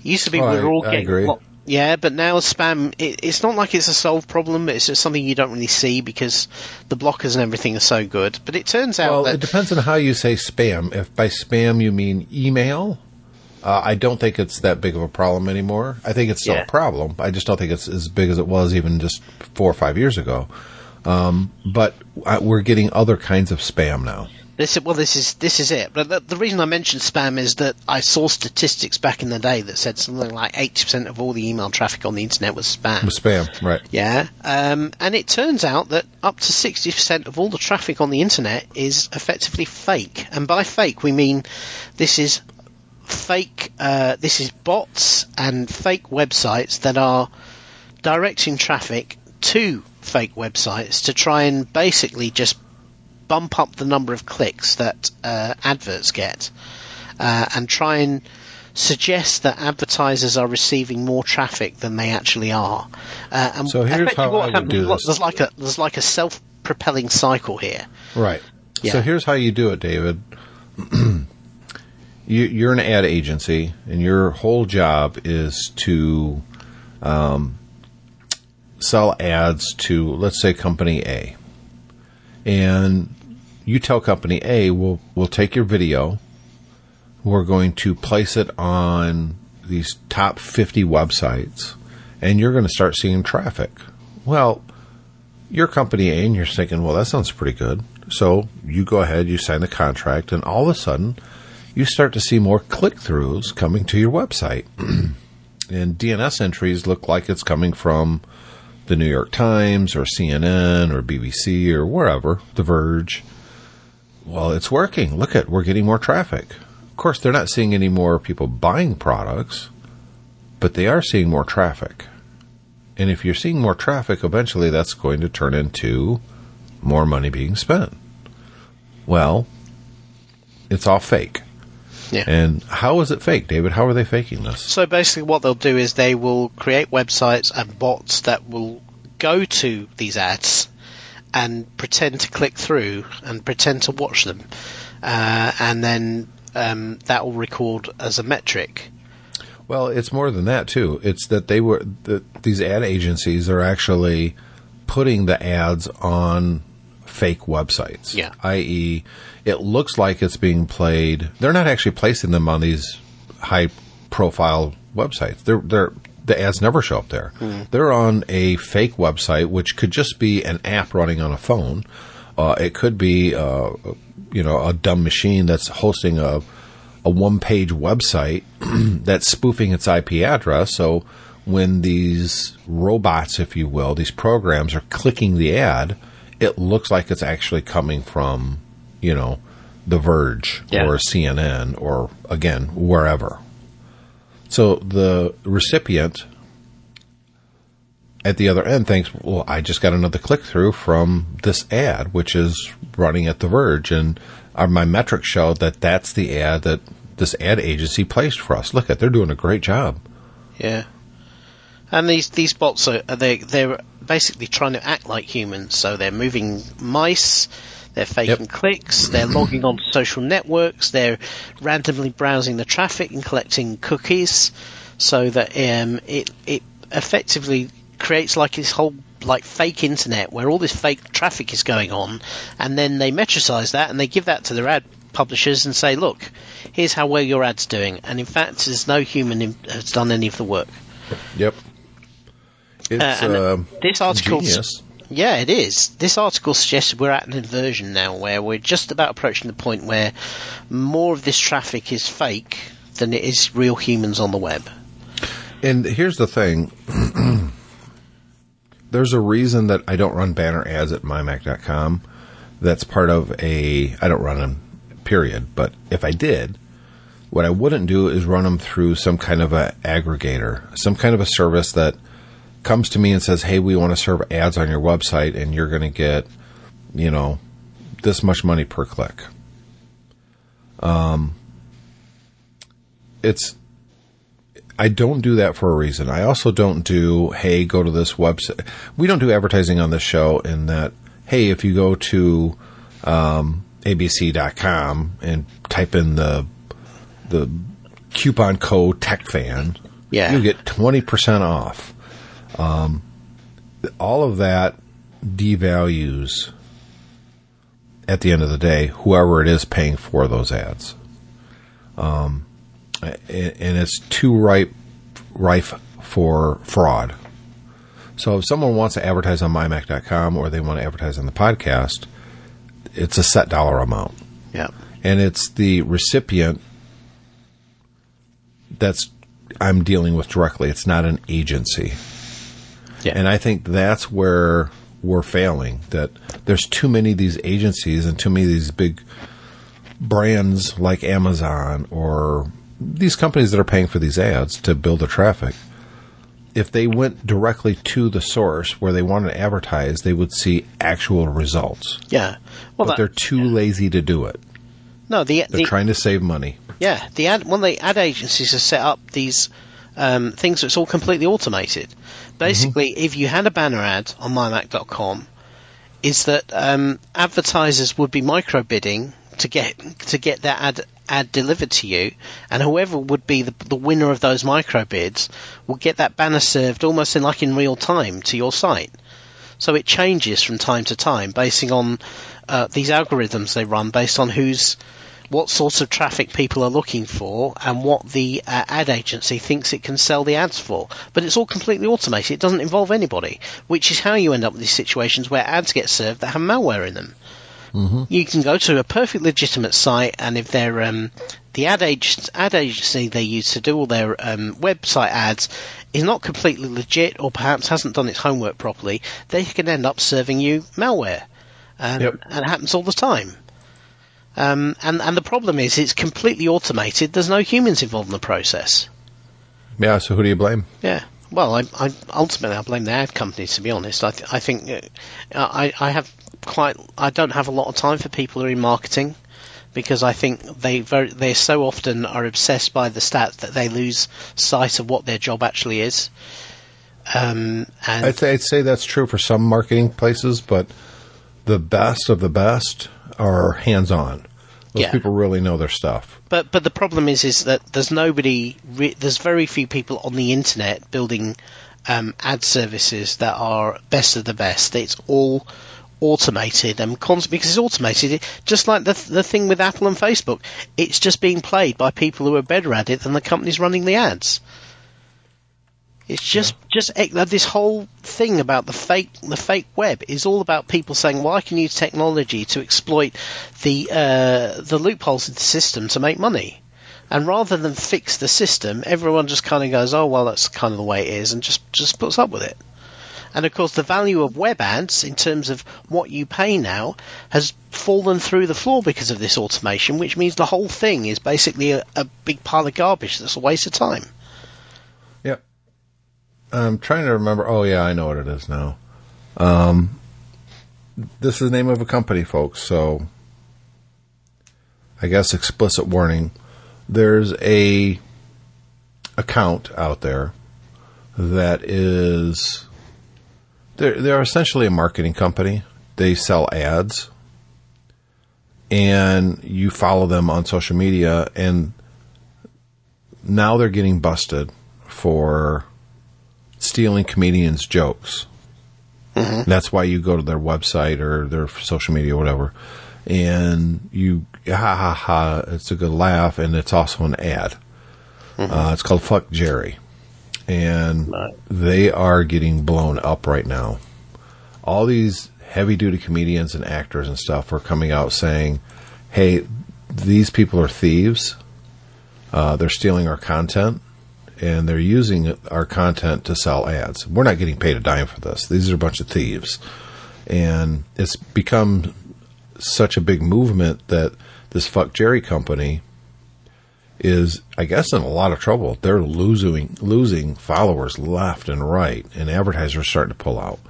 It used to be Oh, we were all I- getting agree. Yeah, but now spam, it, it's not like it's a solved problem, but it's just something you don't really see because the blockers and everything are so good. But it turns out Well, that it depends on how you say spam. If by spam you mean email, uh, I don't think it's that big of a problem anymore. I think it's still Yeah. a problem. I just don't think it's as big as it was even just four or five years ago. Um, but uh, we're getting other kinds of spam now. This is, well, this is this is it. But the, the reason I mentioned spam is that I saw statistics back in the day that said something like eighty percent of all the email traffic on the internet was spam. Was spam, right? Yeah, um, and it turns out that up to sixty percent of all the traffic on the internet is effectively fake. And by fake, we mean this is fake. Uh, this is bots and fake websites that are directing traffic to fake websites to try and basically just bump up the number of clicks that uh, adverts get, uh, and try and suggest that advertisers are receiving more traffic than they actually are. Uh, and So here's how I would do this. There's like a there's like a self-propelling cycle here. Right. Yeah. So here's how you do it, David. [CLEARS THROAT] you, you're an ad agency, and your whole job is to um, sell ads to, let's say, company A. And you tell company A, we'll, we'll take your video, we're going to place it on these top 50 websites, and you're going to start seeing traffic. Well, your company A and you're thinking, well, that sounds pretty good. So you go ahead, you sign the contract, and all of a sudden, you start to see more click throughs coming to your website. [CLEARS THROAT] and DNS entries look like it's coming from the New York Times or CNN or BBC or wherever, The Verge. Well, it's working. Look at, we're getting more traffic. Of course, they're not seeing any more people buying products, but they are seeing more traffic. And if you're seeing more traffic, eventually that's going to turn into more money being spent. Well, it's all fake. Yeah. And how is it fake, David? How are they faking this? So basically, what they'll do is they will create websites and bots that will go to these ads and pretend to click through and pretend to watch them, uh, and then um, that will record as a metric. Well, it's more than that too. It's that they were these ad agencies are actually putting the ads on fake websites. Yeah. I.e., it looks like it's being played. They're not actually placing them on these high profile websites. They're they're the ads never show up there. They're on a fake website, which could just be an app running on a phone. Uh, it could be, uh, you know, a dumb machine that's hosting a a one page website [CLEARS THROAT] that's spoofing its IP address. So when these robots, if you will, these programs are clicking the ad, it looks like it's actually coming from, you know, The Verge Yeah. or CNN or again, wherever. So the recipient at the other end thinks, well, I just got another click through from this ad, which is running at The Verge, and my metrics show that that's the ad that this ad agency placed for us. Look at, they're doing a great job. Yeah. And these these bots are are they they're basically trying to act like humans. So they're moving mice, they're faking Yep. clicks, they're logging onto social networks, they're randomly browsing the traffic and collecting cookies, so that um, it it effectively creates like this whole like fake internet where all this fake traffic is going on, and then they metricize that and they give that to their ad publishers and say, look, here's how well your ad's doing, and in fact, there's no human in- has done any of the work. Yep. It's Uh, uh, this article genius. Yeah, it is. This article suggests we're at an inversion now where we're just about approaching the point where more of this traffic is fake than it is real humans on the web. And here's the thing. [CLEARS THROAT] There's a reason that I don't run banner ads at mymac.com. That's part of a, I don't run them, period. But if I did, what I wouldn't do is run them through some kind of a aggregator, some kind of a service that comes to me and says, hey, we want to serve ads on your website and you're going to get, you know, this much money per click. Um, it's, I don't do that for a reason. I also don't do, hey, go to this website. We don't do advertising on this show in that, hey, if you go to um, abc.com and type in the the coupon code TechFan, Yeah. you get 20% off. Um, all of that devalues, at the end of the day, whoever it is paying for those ads and and it's too ripe, rife for fraud. So if someone wants to advertise on mymac.com or they want to advertise on the podcast, it's a set dollar amount. Yeah. And it's the recipient that's I'm dealing with directly. It's not an agency. Yeah. And I think that's where we're failing. That there's too many of these agencies and too many of these big brands like Amazon or these companies that are paying for these ads to build the traffic. If they went directly to the source where they wanted to advertise, they would see actual results. yeah. Well, But that- they're too lazy to do it. no, the, They're the trying to save money. Yeah, the ad when the ad agencies have set up these um, things, it's all completely automated. Basically, if you had a banner ad on mymac.com, is that um, advertisers would be micro bidding to get to get that ad ad delivered to you, and whoever would be the, the winner of those micro bids will get that banner served almost in like in real time to your site. So it changes from time to time, basing on uh, these algorithms they run, based on who's what sorts of traffic people are looking for and what the uh, ad agency thinks it can sell the ads for. But it's all completely automated. It doesn't involve anybody, which is how you end up with these situations where ads get served that have malware in them. You can go to a perfect legitimate site, and if they're um, the ad, ag- ad agency they use to do all their um, website ads is not completely legit, or perhaps hasn't done its homework properly, they can end up serving you malware, and, Yep. and it happens all the time. Um, and and the problem is it's completely automated. There's no humans involved in the process. Yeah, so who do you blame? Yeah. Well, I, I ultimately I blame the ad companies. To be honest, I th- I think uh, I I have quite I don't have a lot of time for people who are in marketing because I think they very they so often are obsessed by the stats that they lose sight of what their job actually is. Um, and I'd I'd say that's true for some marketing places, but the best of the best are hands on. Those Yeah. people really know their stuff. But but the problem is is that there's nobody. Re- there's very few people on the internet building um, ad services that are best of the best. It's all automated and cons- because it's automated. It, just like the the thing with Apple and Facebook, it's just being played by people who are better at it than the companies running the ads. It's just just ex- this whole thing about the fake the fake web is all about people saying, "Well, I can use technology to exploit the uh, the loopholes in the system to make money." And rather than fix the system, everyone just kind of goes, "Oh, well, that's kind of the way it is," and just just puts up with it. And of course, the value of web ads in terms of what you pay now has fallen through the floor because of this automation, which means the whole thing is basically a, a big pile of garbage that's a waste of time. I'm trying to remember. Oh, yeah, I know what it is now. Um, this is the name of a company, folks. So, I guess explicit warning. There's a account out there that is they're they're essentially a marketing company. They sell ads, and you follow them on social media, and now they're getting busted for stealing comedians' jokes. That's why you go to their website or their social media or whatever, and you ha ha ha. It's a good laugh, and it's also an ad. Uh, it's called Fuck Jerry, and Right. they are getting blown up right now. All these heavy duty comedians and actors and stuff are coming out saying, "Hey, these people are thieves. Uh, they're stealing our content." And they're using our content to sell ads. We're not getting paid a dime for this. These are a bunch of thieves. And it's become such a big movement that this Fuck Jerry company is, I guess, in a lot of trouble. They're losing losing followers left and right, and advertisers are starting to pull out.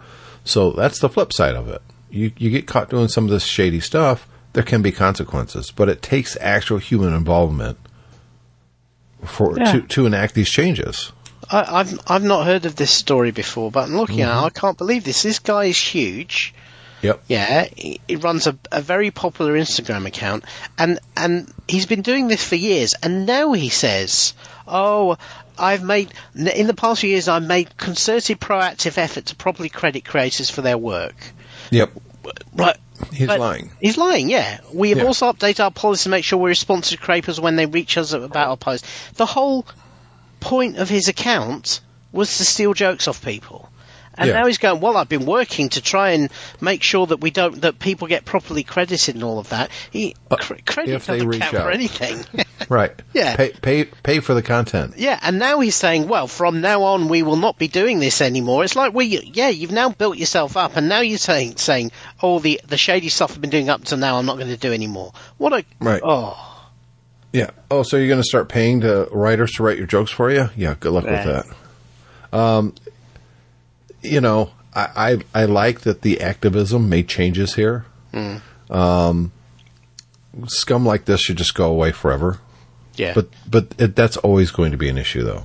So that's the flip side of it. You you get caught doing some of this shady stuff, there can be consequences, but it takes actual human involvement for Yeah. to to enact these changes. I, I've I've not heard of this story before, but I'm looking at it, mm-hmm. I can't believe this. This guy is huge. Yep. Yeah, he, he runs a, a very popular Instagram account, and and he's been doing this for years, and now he says, "Oh, I've made in the past few years, I've made concerted, proactive effort to properly credit creators for their work." Yep. Right. He's But lying. He's lying, yeah. We have Yeah. also updated our policy to make sure we respond to creators when they reach us about our post. The whole point of his account was to steal jokes off people. And Yeah. now he's going, well, I've been working to try and make sure that we don't, that people get properly credited and all of that. He, credit Uh, if they doesn't count for anything. [LAUGHS] Right. Yeah. Pay pay pay for the content. yeah, and now he's saying, well, from now on we will not be doing this anymore. It's like, well, you, yeah, you've now built yourself up, and now you're saying, saying, oh, the, the shady stuff I've been doing up to now I'm not going to do anymore. What a, Right. oh. Yeah. Oh, so you're going to start paying to writers to write your jokes for you? Yeah. Good luck Right. with that. Um, you know, I, I I like that the activism made changes here. Hmm. Um, scum like this should just go away forever. Yeah. But but it, that's always going to be an issue, though.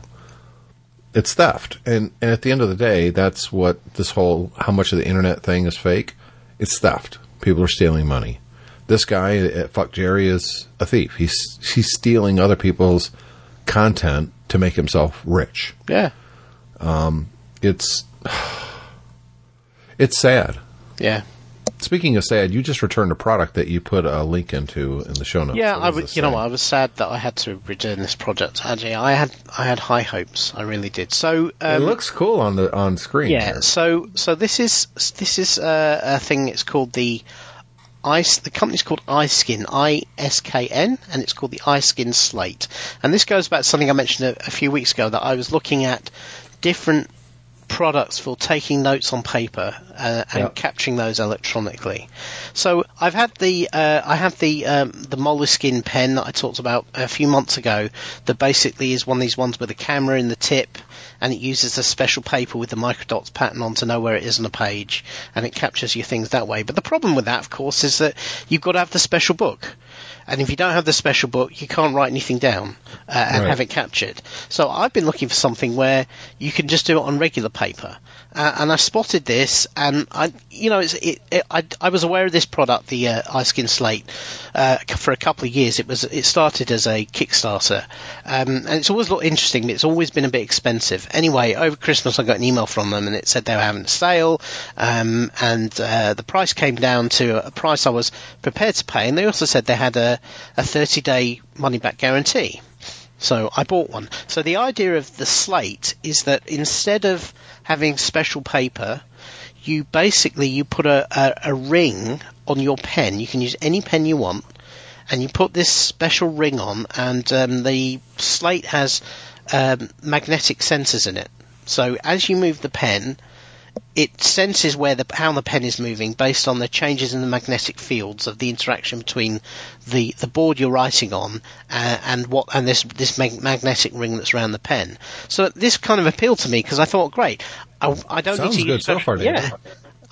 It's theft, and and at the end of the day, that's what this whole how much of the internet thing is fake. It's theft. People are stealing money. This guy at Fuck Jerry is a thief. He's he's stealing other people's content to make himself rich. yeah. Um, it's [SIGHS] it's sad. Yeah. Speaking of sad, you just returned a product that you put a link into in the show notes. Yeah, I does you know what, I was sad that I had to return this project. Actually, I had I had high hopes. I really did. So It um, looks cool on the on screen. yeah. here. So so this is this is uh, a thing. It's called the ice. The company's called iSkin, I S K N, and it's called the iSkin Slate. And this goes back to something I mentioned a, a few weeks ago that I was looking at different products for taking notes on paper uh, and Yeah. capturing those electronically. So I've had the uh, I have the um, the Moleskine pen that I talked about a few months ago. That basically is one of these ones with a camera in the tip, and it uses a special paper with the microdots pattern on to know where it is on a page, and it captures your things that way. But the problem with that, of course, is that you've got to have the special book. And if you don't have the special book, you can't write anything down uh, and Right. have it captured. So I've been looking for something where you can just do it on regular paper. Uh, and I spotted this, and I, you know, it's, it, it, I, I was aware of this product, the uh, iSkin Slate, uh, for a couple of years. It was it started as a Kickstarter, um, and it's always looked interesting, but it's always been a bit expensive. Anyway, over Christmas I got an email from them, and it said they were having a sale, um, and uh, the price came down to a price I was prepared to pay, and they also said they had a a 30 day money back guarantee. So I bought one. So the idea of the slate is that instead of having special paper, you basically you put a, a, a ring on your pen. You can use any pen you want, and you put this special ring on, and um, the slate has um, magnetic sensors in it. So as you move the pen, it senses where the how the pen is moving based on the changes in the magnetic fields of the interaction between the the board you're writing on uh, and what and this this mag- magnetic ring that's around the pen. So this kind of appealed to me because I thought, great, I, I don't Sounds need to use so special- far, yeah.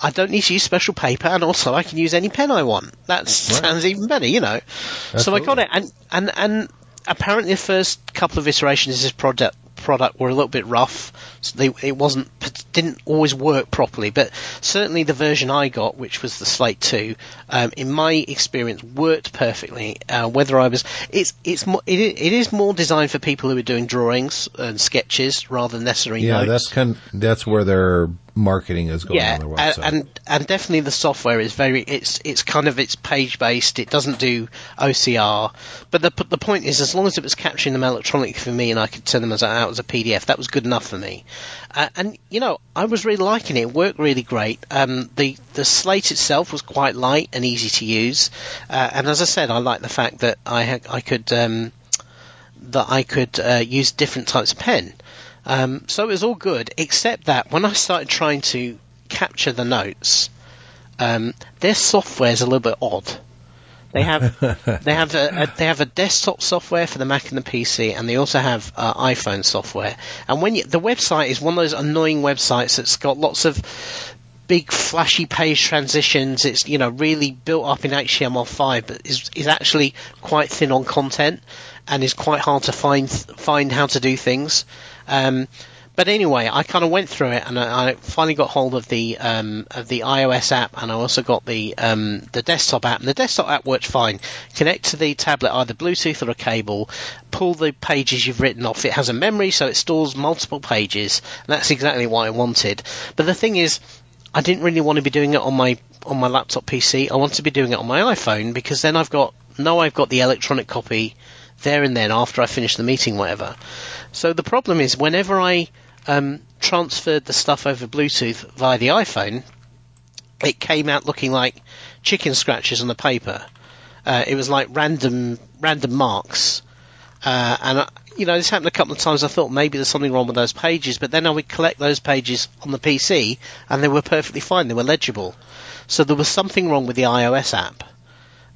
I don't need to use special paper, and also I can use any pen I want. That sounds even better, you know. So I got it, and and and apparently the first couple of iterations of this product product were a little bit rough. So they, it wasn't didn't always work properly. But certainly the version I got, which was the Slate Two, um, in my experience, worked perfectly. Uh, whether I was, it's it's more, it, it is more designed for people who are doing drawings and sketches rather than necessarily Yeah, notes. that's kind. That's where their marketing is going yeah, on their and, website. and and definitely the software is very it's it's kind of it's page based. It doesn't do OCR, but the the point is, as long as it was capturing them electronically for me and I could send them as out as a PDF, that was good enough for me. Uh, and you know, I was really liking it. It worked really great. Um, the the slate itself was quite light and easy to use, uh, and as I said, I like the fact that I had, I could um, that I could uh, use different types of pen. Um, so it was all good, except that when I started trying to capture the notes, um, their is a little bit odd. They have [LAUGHS] they have a, a they have a desktop software for the Mac and the PC, and they also have uh, iPhone software. And when you, the website is one of those annoying websites that's got lots of big flashy page transitions. It's you know really built up in HTML5, but is is actually quite thin on content and is quite hard to find find how to do things. Um, but anyway, I kind of went through it, and I, I finally got hold of the um, of the iOS app, and I also got the um, the desktop app. And the desktop app worked fine. Connect to the tablet either Bluetooth or a cable. Pull the pages you've written off. It has a memory, so it stores multiple pages. And that's exactly what I wanted. But the thing is, I didn't really want to be doing it on my on my laptop PC. I wanted to be doing it on my iPhone because then I've got now I've got the electronic copy there and then after I finish the meeting, whatever. So the problem is whenever I um, transferred the stuff over Bluetooth via the iPhone, it came out looking like chicken scratches on the paper. Uh, it was like random random marks, uh, and I, you know this happened a couple of times. I thought maybe there's something wrong with those pages, but then I would collect those pages on the PC, and they were perfectly fine. They were legible. So there was something wrong with the iOS app.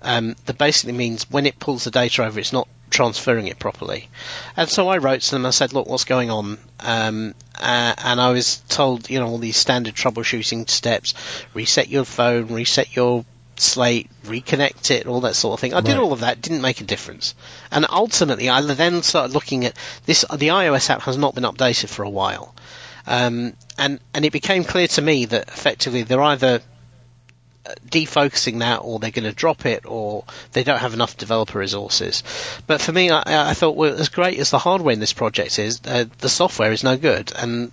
Um, that basically means when it pulls the data over, it's not transferring it properly. And so I wrote to them. I said, "Look, what's going on?" Um, uh, and I was told, you know, all these standard troubleshooting steps: reset your phone, reset your slate, reconnect it, all that sort of thing. I did all of that. Didn't make a difference. And ultimately, I then started looking at this. The iOS app has not been updated for a while, um, and and it became clear to me that effectively they're either defocusing that or they're going to drop it or they don't have enough developer resources. But for me, I, I thought, well, as great as the hardware in this project is, uh, the software is no good. And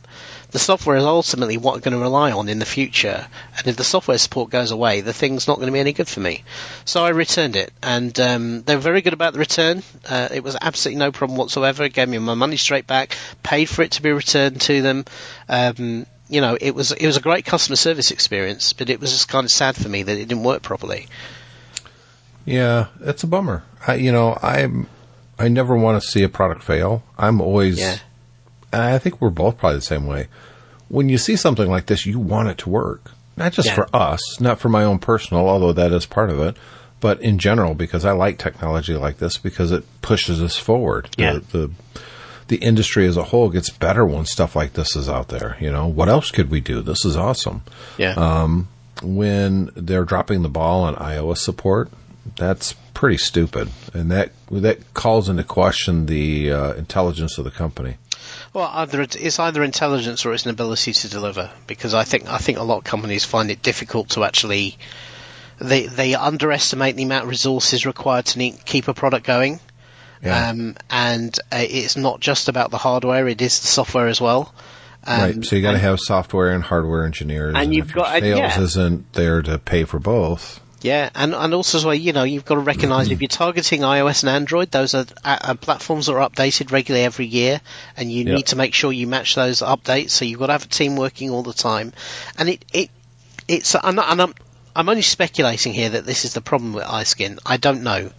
the software is ultimately what I'm going to rely on in the future. And if the software support goes away, the thing's not going to be any good for me. So I returned it. And um, they were very good about the return. Uh, it was absolutely no problem whatsoever. It gave me my money straight back, paid for it to be returned to them. Um, you know, it was it was a great customer service experience, but it was just kind of sad for me that it didn't work properly. Yeah, it's a bummer. I, you know, I'm I never want to see a product fail. I'm always. Yeah. I think we're both probably the same way. When you see something like this, you want it to work, not just Yeah. for us, not for my own personal, although that is part of it, but in general because I like technology like this because it pushes us forward. Yeah. The, the the industry as a whole gets better when stuff like this is out there. You know, what else could we do? This is awesome Yeah, when they're dropping the ball on iOS support, that's pretty stupid, and that that calls into question the uh, intelligence of the company. well, either it's either intelligence or it's an ability to deliver. Because I think I think a lot of companies find it difficult to actually they they underestimate the amount of resources required to keep a product going. Yeah. Um, and uh, it's not just about the hardware; it is the software as well. Um, right. So you got to have software and hardware engineers, And you've if got- and sales yeah. isn't there to pay for both. Yeah, and and also as well, you know, you've got to recognise if [CLEARS THROAT] you're targeting iOS and Android, those are uh, uh, platforms that are updated regularly every year, and you Yep. need to make sure you match those updates. So you've got to have a team working all the time, and it it it's I'm and I'm I'm only speculating here that this is the problem with iSkin. I don't know.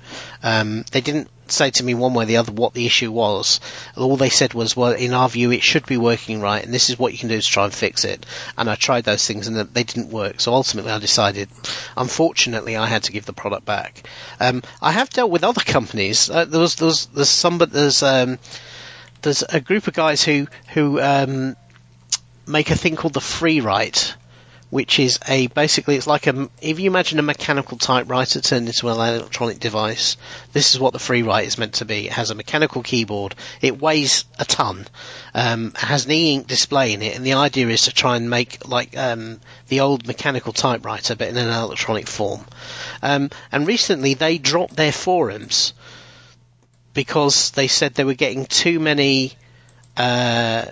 Um, they didn't say to me one way or the other what the issue was. All they said was, well, in our view, it should be working right, and this is what you can do to try and fix it. And I tried those things, and they didn't work. So ultimately, I decided, unfortunately, I had to give the product back. Um, I have dealt with other [LAUGHS] companies. Uh, there was, there was, there's there's, um, there's a group of guys who who um, make a thing called the FreeWrite, which is a basically it's like a if you imagine a mechanical typewriter turned into an electronic device. This is what the FreeWrite is meant to be. It has a mechanical keyboard. It weighs a ton. Um, has an e-ink display in it, and the idea is to try and make like um, the old mechanical typewriter, but in an electronic form. Um, and recently they dropped their forums because they said they were getting too many uh,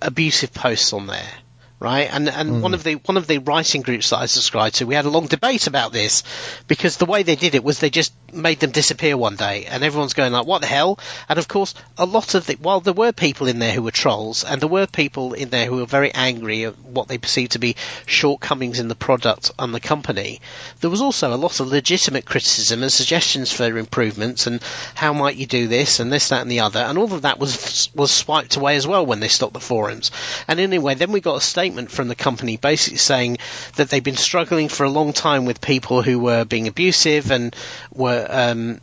abusive posts on there right? And and mm. one of the one of the writing groups that I subscribed to, we had a long debate about this because the way they did it was they just made them disappear one day, and everyone's going like, "What the hell?" And of course, a lot of the while there were people in there who were trolls, and there were people in there who were very angry at what they perceived to be shortcomings in the product and the company, there was also a lot of legitimate criticism and suggestions for improvements and how might you do this and this, that, and the other, and all of that was was swiped away as well when they stopped the forums. And anyway, then we got a statement statement from the company basically saying that they've been struggling for a long time with people who were being abusive and were, um,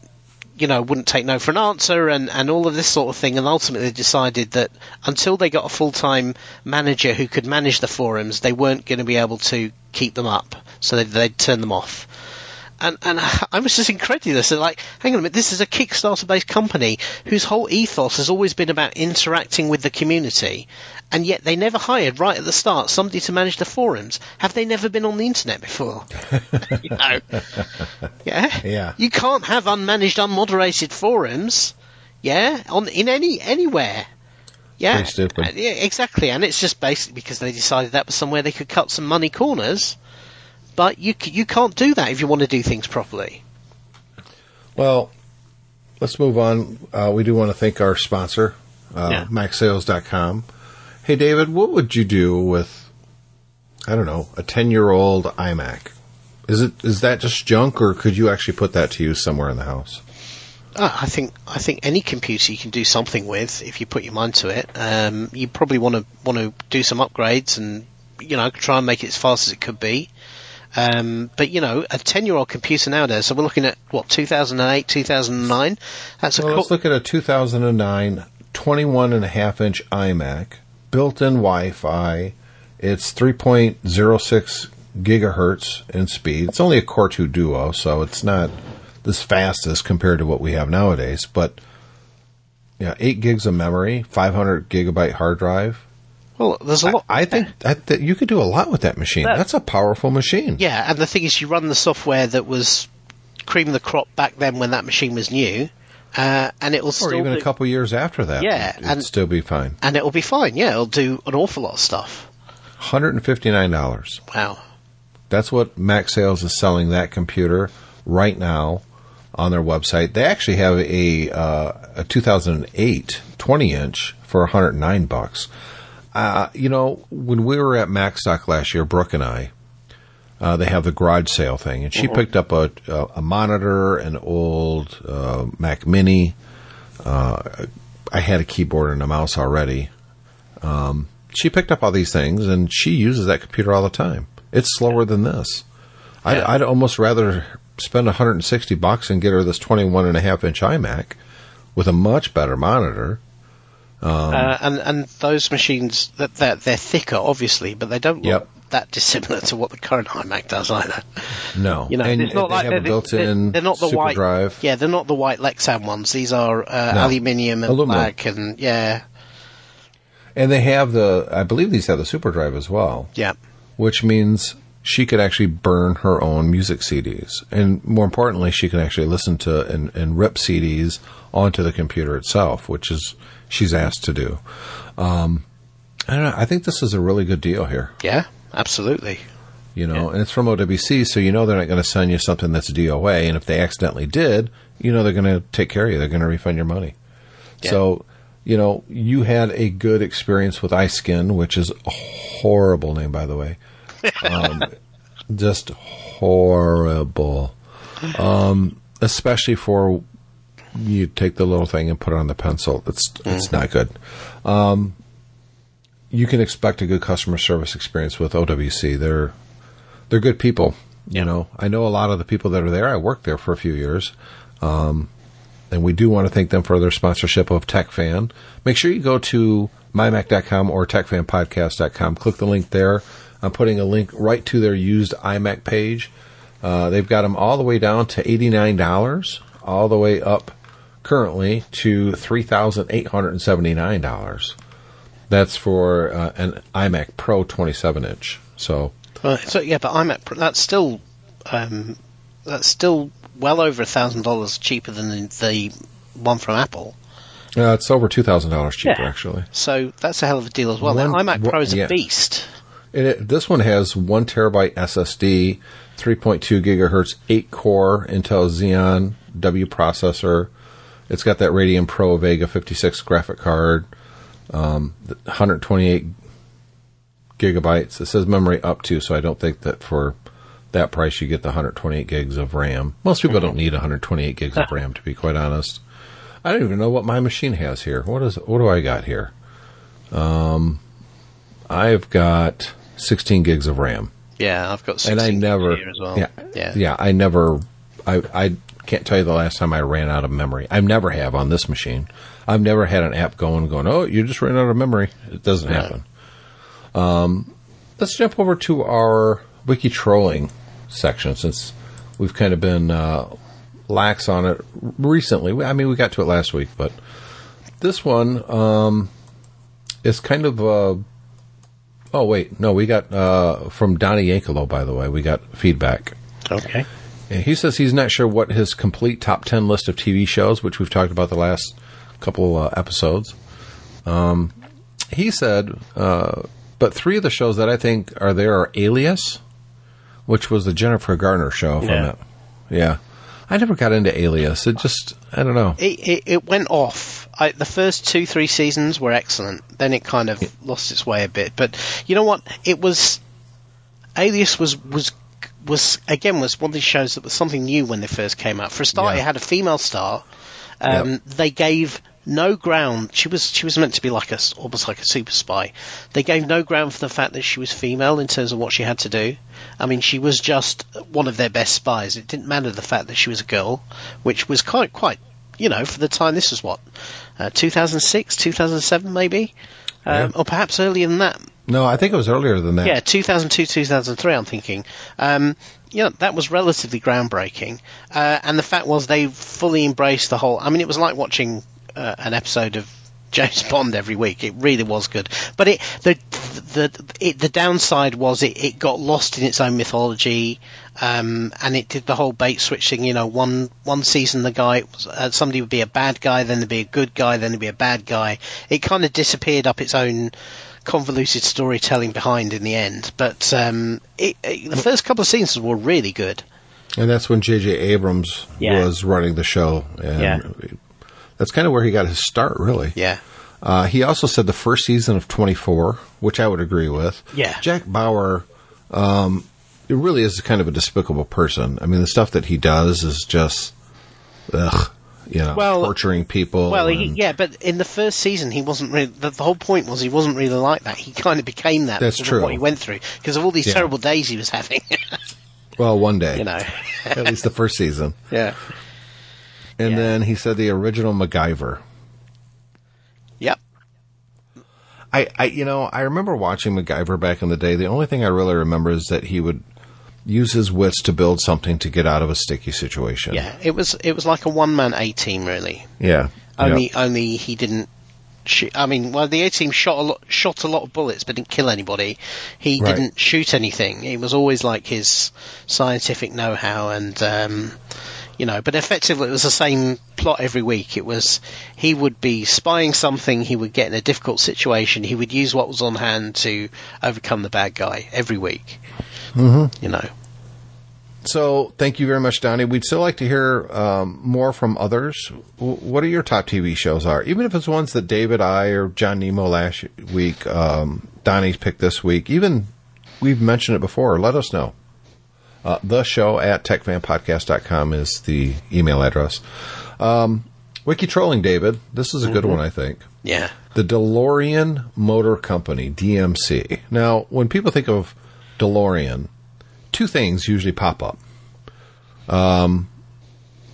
you know, wouldn't take no for an answer and, and all of this sort of thing. And ultimately decided that until they got a full time manager who could manage the forums, they weren't going to be able to keep them up. So they'd, they'd turn them off and and [LAUGHS] I was just incredulous. And like, hang on a minute, this is a Kickstarter-based company whose whole ethos has always been about interacting with the community, and yet they never hired right at the start somebody to manage the forums. Have they never been on the internet before? [LAUGHS] you know, yeah, yeah. You can't have unmanaged, unmoderated forums, yeah, on in any anywhere. Yeah, stupid. Uh, yeah, exactly. And it's just basically because they decided that was somewhere they could cut some money corners but you you can't do that if you want to do things properly. Well, let's move on. Uh, we do want to thank our sponsor, uh, yeah. MacSales.com. Hey, David, what would you do with, I don't know, a 10 year old iMac? Is it is that just junk, or could you actually put that to use somewhere in the house? Uh, I think I think any computer you can do something with if you put your mind to it. Um, you probably want to want to do some upgrades and you know try and make it as fast as it could be. Um, but you know, a ten-year-old computer nowadays. So we're looking at what 2008, 2009. That's well, a. Co- let's look at a 2009 21 and a half inch iMac, built-in Wi-Fi. It's 3.06 gigahertz in speed. It's only a Core 2 Duo, so it's not this fast as compared to what we have nowadays. But yeah, eight gigs of memory, 500 gigabyte hard drive. Well, there's a lot. I, I think [LAUGHS] that you could do a lot with that machine. That, That's a powerful machine. Yeah, and the thing is, you run the software that was cream the crop back then when that machine was new, uh, and it will still or even be, a couple years after that. Yeah, and it'll still be fine. And it will be fine. Yeah, it'll do an awful lot of stuff. Hundred and fifty nine dollars. Wow. That's what Mac Sales is selling that computer right now on their website. They actually have a uh, a 2008 20 inch for 109 bucks. Uh, you know, when we were at MacStock last year, Brooke and I, uh, they have the garage sale thing, and she mm-hmm. picked up a, a, a, monitor, an old uh, Mac Mini. Uh, I had a keyboard and a mouse already. Um, she picked up all these things, and she uses that computer all the time. It's slower than this. I'd, I'd almost rather spend 160 bucks and get her this 21 and a half inch iMac with a much better monitor um, uh, and and those machines that they're, they're, thicker, obviously, but they don't look yep. that dissimilar to what the current iMac does either. No, [LAUGHS] you know, and, it's not like they're, built-in. They're, not the super white drive. Yeah, they're not the white Lexan ones. These are uh, no. aluminium and Aluminum. black, and yeah. And they have the, I believe these have the super drive as well. Yeah. Which means she could actually burn her own music CDs. And more importantly, she can actually listen to and, and rip CDs onto the computer itself, which is she's asked to do. Um, I don't know. I think this is a really good deal here. Yeah, absolutely. You know, yeah. and it's from OWC, so you know they're not going to send you something that's DOA. And if they accidentally did, you know they're going to take care of you. They're going to refund your money. Yeah. So, you know, you had a good experience with iSkin, which is a horrible name, by the way. [LAUGHS] Um, just horrible. Um, especially for you take the little thing and put it on the pencil. It's mm-hmm. it's not good. Um, you can expect a good customer service experience with OWC. They're they're good people. You know, I know a lot of the people that are there. I worked there for a few years. Um, and we do want to thank them for their sponsorship of TechFan. Make sure you go to mymac.com or techfanpodcast.com. Click the link there. I'm putting a link right to their used iMac page. Uh, they've got them all the way down to $89, all the way up currently to $3,879. That's for uh, an iMac Pro 27 inch. So, Right. So yeah, but iMac Pro, that's still um, that's still well over a thousand dollars cheaper than the, the one from Apple. uh, it's over $2,000 cheaper, Yeah. actually. So that's a hell of a deal as well. One- that iMac Pro one- is a beast. And it, this one has one terabyte SSD, 3.2 gigahertz, 8 core Intel Xeon W processor. It's got that Radeon Pro Vega 56 graphic card, um, 128 gigabytes. It says memory up to, so I don't think that for that price you get the 128 gigs of RAM. Most people don't need 128 gigs of RAM, to be quite honest. I don't even know what my machine has here. What is? What do I got here? Um, I've got 16 gigs of RAM, Yeah, I've got. 16 and I 16 never. as well. Yeah, yeah, yeah. I never. I I can't tell you the last time I ran out of memory. I never have on this machine. I've never had an app going going. Oh, you just ran out of memory. It doesn't happen. Um, let's jump over to our wiki trolling section since we've kind of been uh, lax on it recently. I mean, we got to it last week, but this one um, is kind of. Uh, oh wait, no, we got uh, from Donnie Yankelo. By the way, we got feedback. Okay. And he says he's not sure what his complete top 10 list of TV shows, which we've talked about the last couple uh, episodes. Um, he said, uh, but three of the shows that I think are there are Alias, which was the Jennifer Garner show from Yeah. it. Yeah. I never got into Alias. It just, I don't know. It, it, it went off. I, the first two, three seasons were excellent. Then it kind of lost its way a bit. But you know what? It was Alias was was was again was one of these shows that was something new when they first came out. For a start, Yeah. it had a female star. Um, Yep. They gave no ground. She was she was meant to be like a almost like a super spy. They gave no ground for the fact that she was female in terms of what she had to do. I mean, she was just one of their best spies. It didn't matter the fact that she was a girl, which was quite quite you know for the time. This was what uh, 2006, 2007 maybe, um, Yeah. or perhaps earlier than that. No, I think it was earlier than that. Yeah, 2002, 2003, I'm thinking. Um, yeah, that was relatively groundbreaking. Uh, and the fact was they fully embraced the whole, I mean, it was like watching uh, an episode of James Bond every week. It really was good. But it, the, the, it, the downside was it, it got lost in its own mythology. Um, and it did the whole bait switching. you know, one, one season the guy, was, uh, somebody would be a bad guy, then there'd be a good guy, then there'd be a bad guy. It kind of disappeared up its own convoluted storytelling behind in the end. But um, it, it, the first couple of seasons were really good. And that's when J.J. Abrams Yeah. was running the show. And Yeah. That's kind of where he got his start, really. Yeah. Uh, he also said the first season of 24, which I would agree with. Yeah. Jack Bauer, um, it really is kind of a despicable person. I mean, the stuff that he does is just, ugh, you know, Well- torturing people. Well, he, yeah, but in the first season, he wasn't really. The, the whole point was he wasn't really like that. He kind of became that. That's true. What he went through because of all these Yeah. terrible days he was having. [LAUGHS] Well, one day. you know. At least the first season. [LAUGHS] yeah. And Yeah. then he said the original MacGyver. Yep. I, I, you know, I remember watching MacGyver back in the day. The only thing I really remember is that he would use his wits to build something to get out of a sticky situation. Yeah. It was. It was like a one man A team, really. Yeah. Only, Yeah. only he didn't. Shoot, I mean, well, the A team shot a lot, shot a lot of bullets, but didn't kill anybody. He Right. didn't shoot anything. It was always like his scientific know-how, and um, you know. But effectively, it was the same plot every week. It was he would be spying something. He would get in a difficult situation. He would use what was on hand to overcome the bad guy every week. Mm-hmm. You know. So, thank you very much, Donnie. We'd still like to hear um, more from others. W- what are your top TV shows are? Even if it's ones that David, I, or John Nemo last week, um, Donnie's picked this week. Even we've mentioned it before. Let us know. Uh, the show at techfanpodcast.com is the email address. Um, Wiki trolling, David. This is a good one, I think. Yeah. The DeLorean Motor Company, DMC. Now, when people think of DeLorean, two things usually pop up. Um,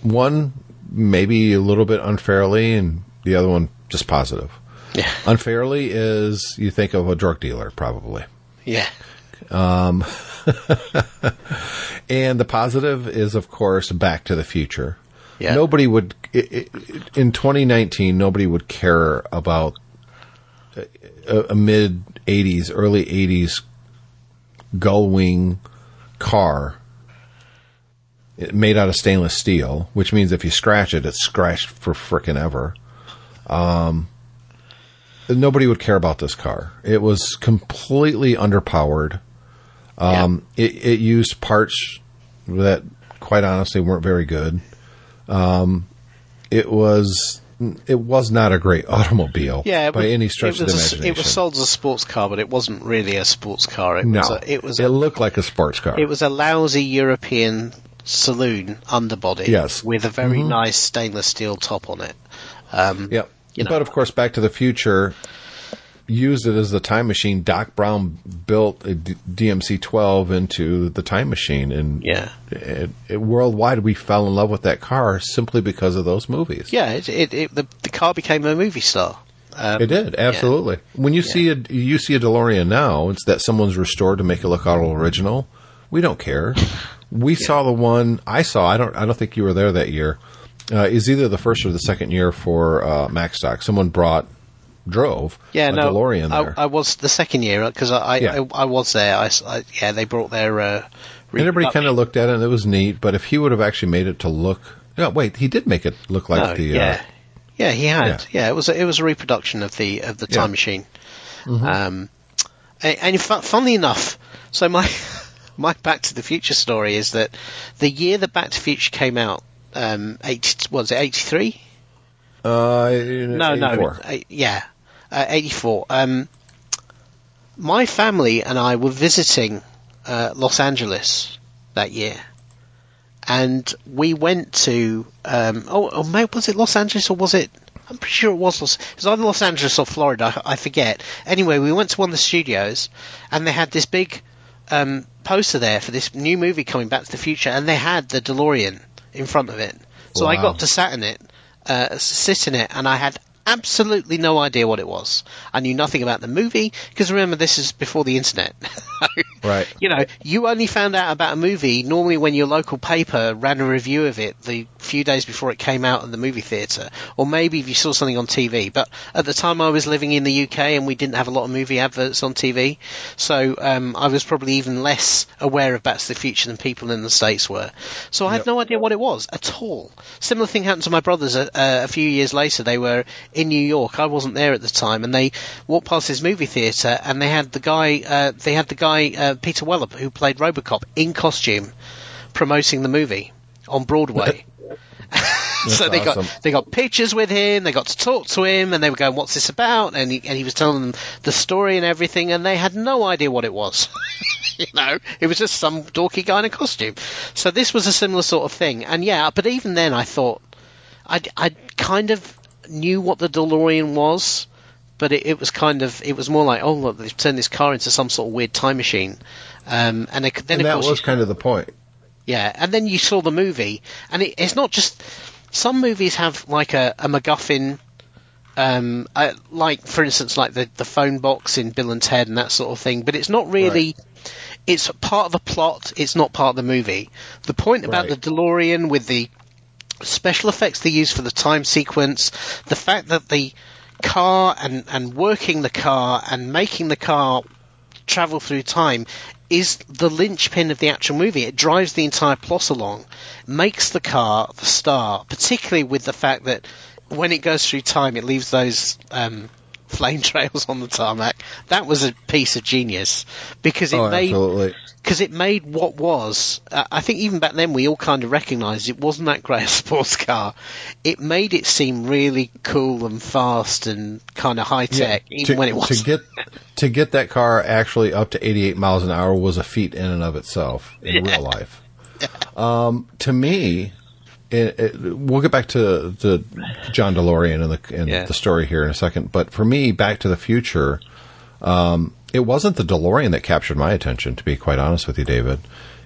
one, maybe a little bit unfairly, and the other one just positive. Yeah. Unfairly is you think of a drug dealer, probably. Yeah. Um, [LAUGHS] and the positive is, of course, Back to the Future. Yeah. Nobody would i i in 2019. Nobody would care about a, a mid 80s, early 80s gull wing car made out of stainless steel, which means if you scratch it, it's scratched for frickin' ever. Um, nobody would care about this car. It was completely underpowered. Um, it, it used parts that, quite honestly, weren't very good. Um, it was it was not a great [LAUGHS] automobile Yeah, by was- any stretch of the a- imagination. it was sold as a sports car, but it wasn't really a sports car. It no, was. A, it was. it A, looked like a sports car. it was a lousy European saloon underbody. Yes. with a very Mhm. nice stainless steel top on it. Um, Yep. you know. But of course, Back to the Future used it as the time machine. Doc Brown built a D- DMC 12 into the time machine, and Yeah. it, it, worldwide we fell in love with that car simply because of those movies. Yeah, it, it, it, the, the car became a movie star. Um, It did absolutely. When you see a you see a DeLorean now, it's that someone's restored to make it look all original. We don't care. [LAUGHS] We saw the one I saw. I don't. I don't think you were there that year. Uh, is either the first or the second year for uh, Macstock. Someone brought drove Yeah, a no, DeLorean there. I, I was the second year because I, I, Yeah. I, I was there. I, I- yeah, they brought their. Uh, And everybody kind of looked at it and it was neat, but if he would have actually made it to look, no, wait, he did make it look like No, the, yeah, uh, yeah, he had. yeah. Yeah. it was a, it was a reproduction of the of the Yeah. Mm-hmm. time machine. Um, and, and fu- funnily enough, so my [LAUGHS] my Back to the Future story is that the year that Back to the Future came out, um, eighty was it eighty three? uh, No, no, 84. uh, yeah, uh, 84. Um, my family and I were visiting uh, Los Angeles that year, and we went to um, oh, oh, was it Los Angeles or was it? I'm pretty sure it was Los. It was either Los Angeles or Florida. I, I forget. Anyway, we went to one of the studios, and they had this big um, poster there for this new movie coming Back to the Future, and they had the DeLorean in front of it. So I got to sat in it, uh, sit in it, and I had absolutely no idea what it was. I knew nothing about the movie because remember this is before the internet. [LAUGHS] Right. You know, you only found out about a movie normally when your local paper ran a review of it the few days before it came out in the movie theatre, or maybe if you saw something on TV. But at the time I was living in the UK and we didn't have a lot of movie adverts on TV, so um, I was probably even less aware of Back to the Future than people in the States were. So I had Yep. no idea what it was at all. Similar thing happened to my brothers a, a few years later. They were in New York. I wasn't there at the time, and they walked past this movie theatre, and they had the guy. Uh, they had the guy uh, Peter Weller who played RoboCop in costume, promoting the movie on Broadway. [LAUGHS] [LAUGHS] so they awesome. got they got pictures with him. They got to talk to him, and they were going, "What's this about?" And he, and he was telling them the story and everything, and they had no idea what it was. [LAUGHS] you know, it was just some dorky guy in a costume. So this was a similar sort of thing, and yeah, but even then, I thought I I kind of knew what the DeLorean was. But it, it was kind of, it was more like, oh look, they've turned this car into some sort of weird time machine, um, and it, then And that was kind of the point. yeah, and then you saw the movie, and it, it's not just. Some movies have like a, a MacGuffin, um, uh, like for instance, like the the phone box in Bill and Ted and that sort of thing. But it's not really. It's part of the plot. It's not part of the movie. The point about Right. the DeLorean with the special effects they use for the time sequence, the fact that the car and and working the car and making the car travel through time is the linchpin of the actual movie. It drives the entire plot along, makes the car the star, particularly with the fact that when it goes through time, it leaves those um, flame [LAUGHS] trails on the tarmac. That was a piece of genius because it Oh, made because it made what was. Uh, I think even back then we all kind of recognised it wasn't that great a [LAUGHS] sports car. It made it seem really cool and fast and kind of high tech, even to, when it was. to get to get that car actually up to 88 miles an hour was a feat in and of itself in [LAUGHS] Yeah. real life. Um, to me, it, it, we'll get back to to John DeLorean and the and Yeah. the story here in a second. But for me, Back to the Future, um, it wasn't the DeLorean that captured my attention. To be quite honest with you, David,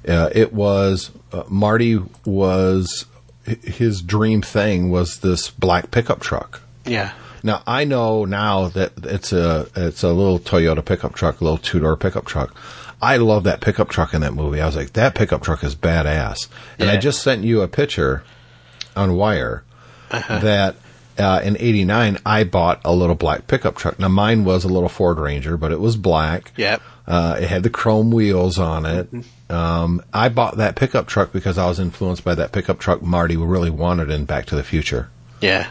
uh, it was uh, Marty was his dream thing was this black pickup truck. yeah. Now I know now that it's a it's a little Toyota pickup truck, a little two door pickup truck. I love that pickup truck in that movie. I was like, that pickup truck is badass. And I just sent you a picture on Wire Uh-huh. that uh, in '89 I bought a little black pickup truck. Now mine was a little Ford Ranger, but it was black. Yep. Uh, it had the chrome wheels on it. Um, I bought that pickup truck because I was influenced by that pickup truck Marty really wanted in Back to the Future. Yeah.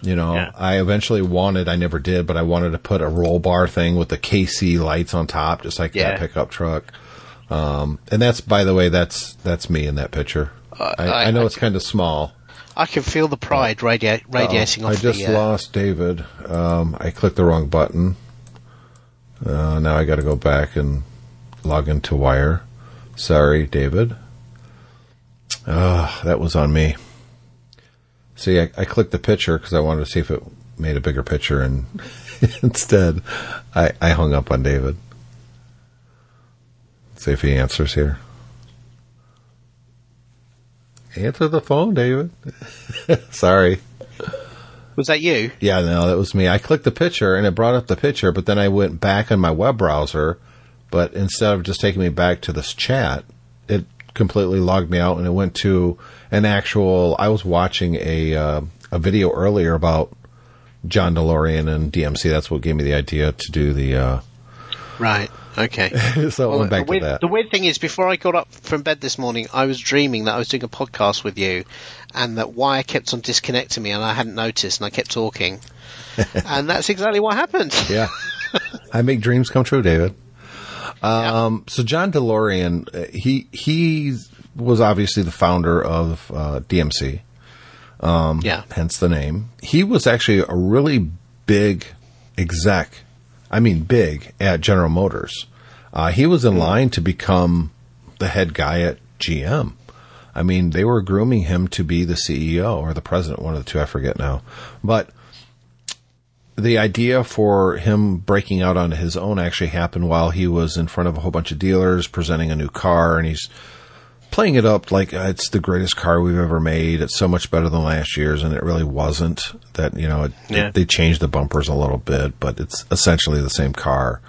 You know, Yeah. I eventually wanted, I never did, but I wanted to put a roll bar thing with the KC lights on top, just like Yeah. that pickup truck. Um, and that's, by the way, that's, that's me in that picture. Uh, I, I- I know I it's kind of small. I can feel the pride radia- radiating Uh-oh. off I just the. Uh, lost David. Um, I clicked the wrong button. Uh, now I got to go back and log into Wire. Sorry, David. Ah, that was on me. See, I, I clicked the picture because I wanted to see if it made a bigger picture, and [LAUGHS] instead, I, I hung up on David. See if he answers here. Answer the phone, David. [LAUGHS] Sorry. was that you? Yeah, no, that was me. I clicked the picture and it brought up the picture, but then I went back on my web browser, but instead of just taking me back to this chat, it completely logged me out and it went to an actual. I was watching a uh, a video earlier about John DeLorean and DMC. That's what gave me the idea to do the. Uh, Right. Okay. [LAUGHS] so I went back the, weird, to that. the weird thing is, before I got up from bed this morning, I was dreaming that I was doing a podcast with you, and that wire kept on disconnecting me, and I hadn't noticed, and I kept talking, [LAUGHS] and that's exactly what happened. Yeah. [LAUGHS] I make dreams come true, David. Um, so John DeLorean, uh, he he was obviously the founder of uh, DMC. Yeah. hence the name. He was actually a really big exec. I mean, big at General Motors. Uh, he was in line to become the head guy at GM. I mean, they were grooming him to be the CEO or the president, one of the two, I forget now. But the idea for him breaking out on his own actually happened while he was in front of a whole bunch of dealers presenting a new car, and he's playing it up like uh, it's the greatest car we've ever made. It's so much better than last year's, and it really wasn't. That you know, it, Yeah. it- they changed the bumpers a little bit, but it's essentially the same car.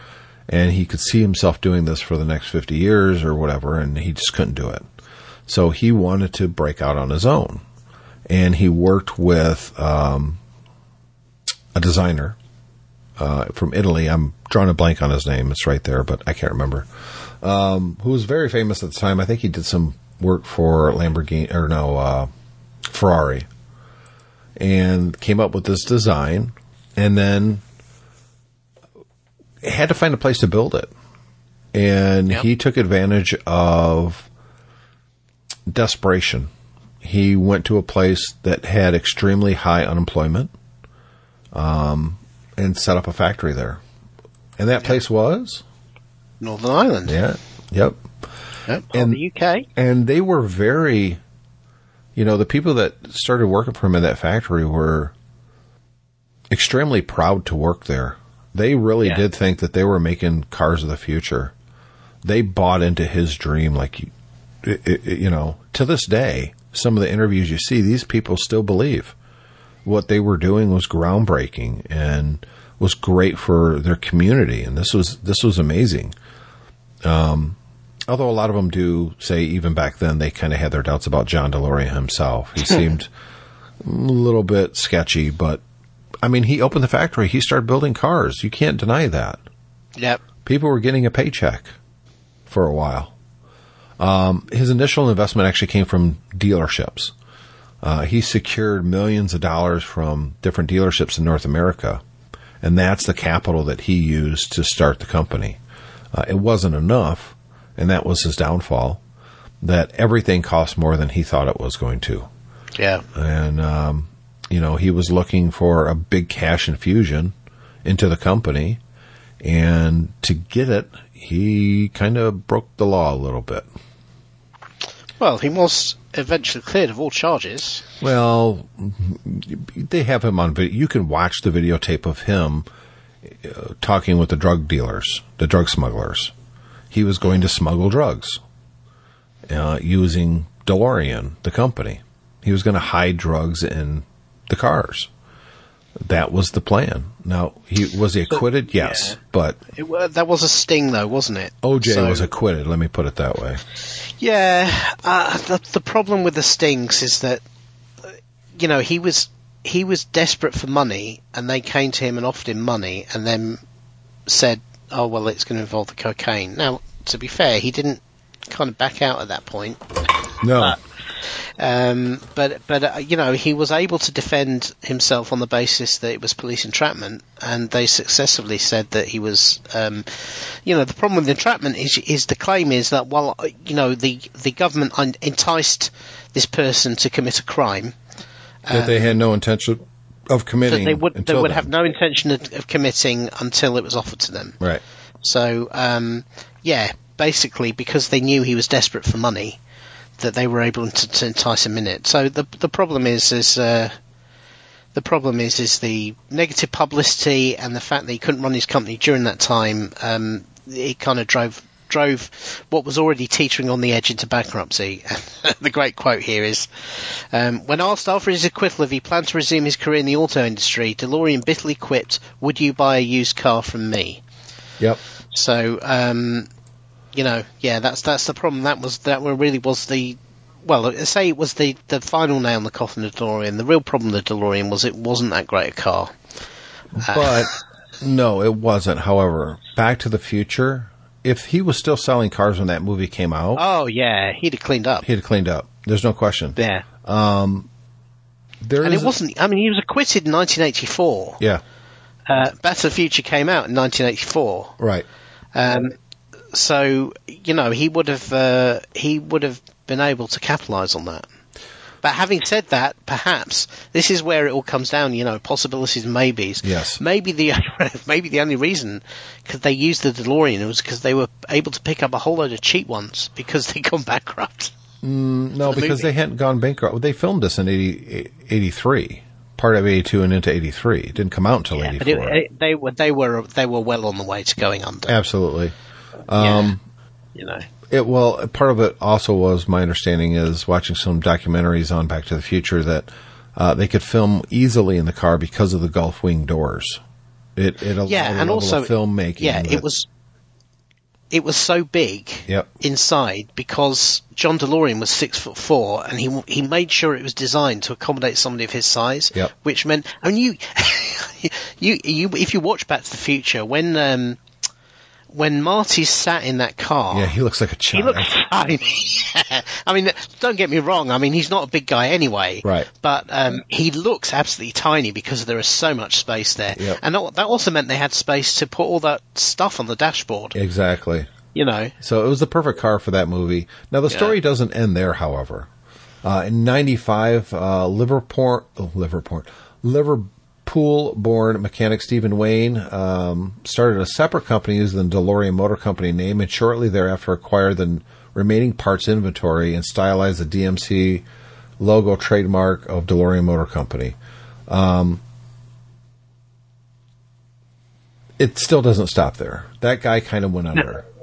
And he could see himself doing this for the next fifty years or whatever, and he just couldn't do it. So he wanted to break out on his own, and he worked with um, a designer uh, from Italy. I'm drawing a blank on his name. It's right there, but I can't remember. Um, who was very famous at the time. I think he did some work for Lamborghini or no uh, Ferrari, and came up with this design, and then had to find a place to build it. And Yep. he took advantage of desperation. He went to a place that had extremely high unemployment um, and set up a factory there. And that place was? Northern Ireland. Yeah. Yep. Yep. And- And the UK. And they were very, you know, the people that started working for him in that factory were extremely proud to work there. They really Yeah. did think that they were making cars of the future. They bought into his dream, like, you- it, it, you know, to this day, some of the interviews you see, these people still believe what they were doing was groundbreaking and was great for their community. And this was, this was amazing. Um, although a lot of them do say even back then they kind of had their doubts about John DeLorean himself. He [LAUGHS] seemed a little bit sketchy, but I mean, he opened the factory. He started building cars. You can't deny that. Yep. People were getting a paycheck for a while. Um, his initial investment actually came from dealerships. Uh, he secured millions of dollars from different dealerships in North America, and that's the capital that he used to start the company. Uh, it wasn't enough, and that was his downfall. That everything cost more than he thought it was going to Yeah. and um, you know he was looking for a big cash infusion into the company, and to get it, he kind of broke the law a little bit. Well, he was eventually cleared of all charges. Well, they have him on video. You can watch the videotape of him talking with the drug dealers, the drug smugglers. He was going to smuggle drugs uh, using DeLorean, the company. He was going to hide drugs in the cars. That was the plan. Now, he was he acquitted? yes, yeah. but It, that was a sting, though, wasn't it? OJ So- was acquitted. Let me put it that way. Yeah, uh, the, the problem with the stings is that, you know, he was he was desperate for money, and they came to him and offered him money, and then said, "Oh well, it's going to involve the cocaine." Now, to be fair, he didn't kind of back out at that point. No, Um, but but uh, you know he was able to defend himself on the basis that it was police entrapment, and they successfully said that he was. Um, you know the problem with entrapment is is the claim is that while you know the the government enticed this person to commit a crime, that they had no intention of committing. they would they would then. have no intention of, of committing until it was offered to them. right. So, um, yeah, basically because they knew he was desperate for money, that they were able to, to entice him in it. So the the problem is is uh, the problem is is the negative publicity and the fact that he couldn't run his company during that time. Um, it kind of drove drove what was already teetering on the edge into bankruptcy. [LAUGHS] the great quote here is, um, when asked after his acquittal if he planned to resume his career in the auto industry, DeLorean bitterly quipped, "Would you buy a used car from me?" Yep. So, um, you know, yeah, that's that's the problem. That was that really was the well, let's say it was the the final nail in the coffin of DeLorean. The real problem with the DeLorean was it wasn't that great a car. But no, it wasn't. However, Back to the Future, if he was still selling cars when that movie came out, Oh yeah, he'd have cleaned up. he'd have cleaned up. There's no question. Yeah, There and it a- wasn't. I mean, he was acquitted in 1984. yeah, Uh, the Future came out in 1984. right. Um, so you know he would have uh, he would have been able to capitalise on that. But having said that, perhaps this is where it all comes down. You know, possibilities maybes. Yes. Maybe the [LAUGHS] maybe the only reason because they used the DeLorean was because they were able to pick up a whole load of cheap ones because [LAUGHS] they'd gone bankrupt. Mm, no, the because movie. they hadn't gone bankrupt. They filmed this in 80, 83, part of 82 and into 83. It didn't come out until Yeah, 84. it, it, they were they were they were well on the way to going under. Absolutely. yeah. Um, you know. It well, part of it also was my understanding is watching some documentaries on Back to the Future that uh, they could film easily in the car because of the Gull Wing doors. It it allowed Yeah, and also filmmaking. Yeah, that- it was. It was so big Yep. inside because John DeLorean was six foot four, and he he made sure it was designed to accommodate somebody of his size. Yep. Which meant, I mean, you, [LAUGHS] you, you, if you watch Back to the Future, when um, when Marty's sat in that car, Yeah, he looks like a child. he looks tiny. [LAUGHS] I mean, don't get me wrong. I mean, he's not a big guy anyway. Right. But um, he looks absolutely tiny because there is so much space there. Yep. And that that also meant they had space to put all that stuff on the dashboard. exactly. You know. So it was the perfect car for that movie. Now the story Yeah. doesn't end there, however. Uh, in '95, uh, Liverpool, oh, Liverpool, Liverpool-born mechanic Stephen Wynne um, started a separate company using the DeLorean Motor Company name, and shortly thereafter acquired the remaining parts inventory and stylized the DMC logo trademark of DeLorean Motor Company. Um, it still doesn't stop there. That guy kind of went under. [LAUGHS]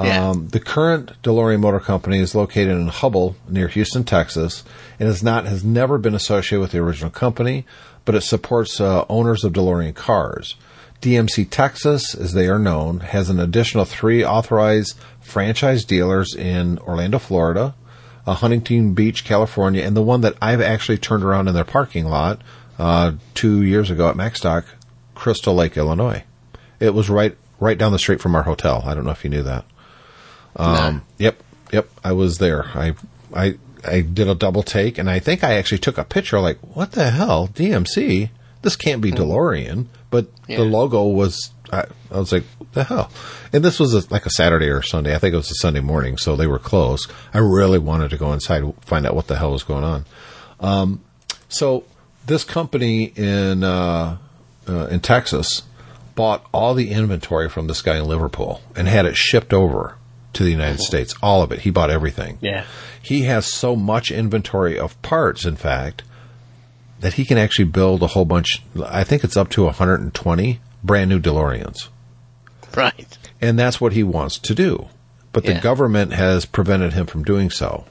Yeah. Um, the current DeLorean Motor Company is located in Humble, near Houston, Texas, and is not has never been associated with the original company, but it supports uh, owners of DeLorean cars. DMC Texas, as they are known, has an additional three authorized franchise dealers in Orlando, Florida, uh, Huntington Beach, California, and the one that I've actually turned around in their parking lot uh, two years ago at Macstock, Crystal Lake, Illinois. It was right right down the street from our hotel. I don't know if you knew that. Um, Yep, yep. I was there. I, I, I did a double take, and I think I actually took a picture. Like, what the hell, DMC? This can't be DeLorean. But Yeah. the logo was. I, I was like, what the hell? And this was a, like a Saturday or Sunday. I think it was a Sunday morning, so they were closed. I really wanted to go inside find out what the hell was going on. Um, so this company in uh, uh, in Texas bought all the inventory from this guy in Liverpool and had it shipped over to the United States. All of it. He bought everything. Yeah. He has so much inventory of parts, in fact, that he can actually build a whole bunch. I think it's up to 120 brand new DeLoreans. Right. And that's what he wants to do. But the government has prevented him from doing so.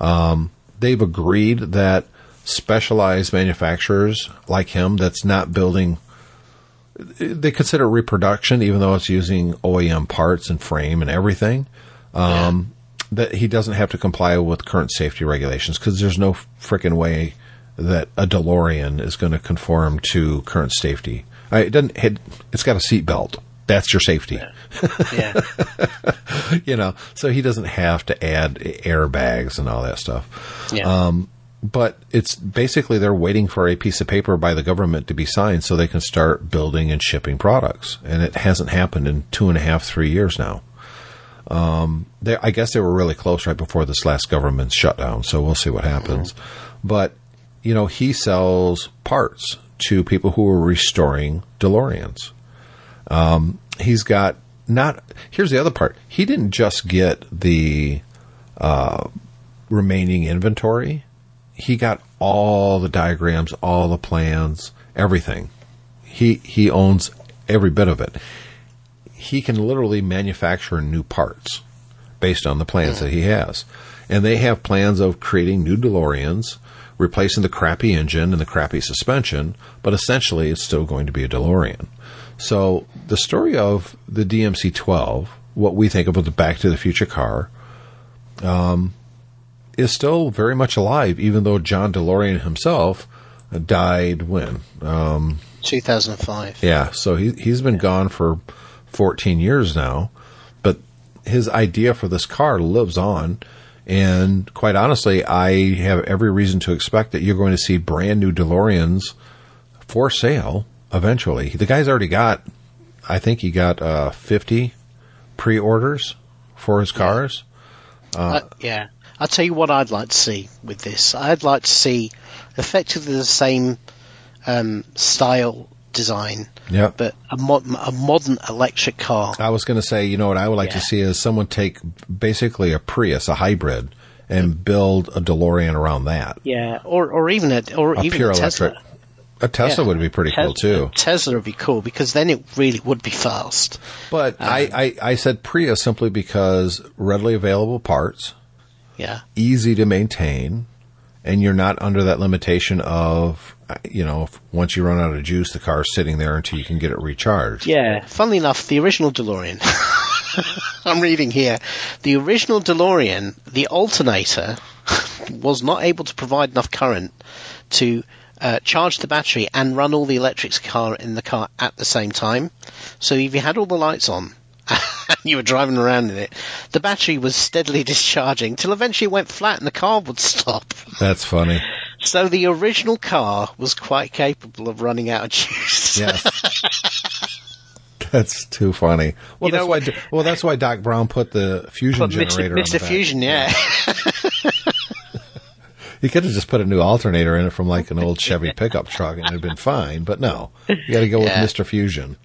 Um, they've agreed that specialized manufacturers like him that's not building. They consider reproduction, even though it's using OEM parts and frame and everything. Um, That he doesn't have to comply with current safety regulations because there's no freaking way that a DeLorean is going to conform to current safety. It doesn't. It, it's got a seat belt. That's your safety. [LAUGHS] Yeah. you know, so he doesn't have to add airbags and all that stuff. Yeah. Um, but it's basically they're waiting for a piece of paper by the government to be signed so they can start building and shipping products. And it hasn't happened in two and a half, three years now. Um, they, I guess they were really close right before this last government shutdown, so we'll see what happens. But, you know, he sells parts to people who are restoring DeLoreans he's got not here's the other part he didn't just get the uh, remaining inventory he got all the diagrams all the plans everything. He he owns every bit of it. He can literally manufacture new parts based on the plans that he has. And they have plans of creating new DeLoreans replacing the crappy engine and the crappy suspension but essentially it's still going to be a DeLorean. So the story of the DMC 12, what we think of as the Back to the Future car, um, is still very much alive, even though John DeLorean himself died when? Um, 2005. yeah, so he, he's been gone for 14 years now, but his idea for this car lives on. And quite honestly, I have every reason to expect that you're going to see brand new DeLoreans for sale eventually. The guy's already got, I think he got uh, 50 pre orders for his cars. Uh, yeah. I'll tell you what I'd like to see with this. I'd like to see effectively the same um, style design, but a, mod- a modern electric car. I was going to say, you know what I would like to see is someone take basically a Prius, a hybrid, and build a DeLorean around that. Yeah, or or even a or A even pure a Tesla. electric. A Tesla Yeah. would be pretty cool Tesla- too. Tesla would be cool because then it really would be fast. But I, I, I said Prius simply because readily available parts, Yeah, easy to maintain, and you're not under that limitation of, you know, if once you run out of juice, the car's sitting there until you can get it recharged. yeah. Funnily enough, the original DeLorean. [LAUGHS] I'm reading here. The original DeLorean, the alternator [LAUGHS] was not able to provide enough current to uh, charge the battery and run all the electrics car in the car at the same time. So if you had all the lights on [LAUGHS] you were driving around in it, the battery was steadily [LAUGHS] discharging till eventually it went flat and the car would stop. That's funny. So the original car was quite capable of running out of juice. Yes. [LAUGHS] That's too funny. Well, You that's know- why. Well, that's why Doc Brown put the fusion Mr. generator. on the Mr. back. Fusion, yeah. He could have just put a new alternator in it from like an old Chevy pickup truck and it'd been fine. But no, you got to go Yeah. with Mr. Fusion.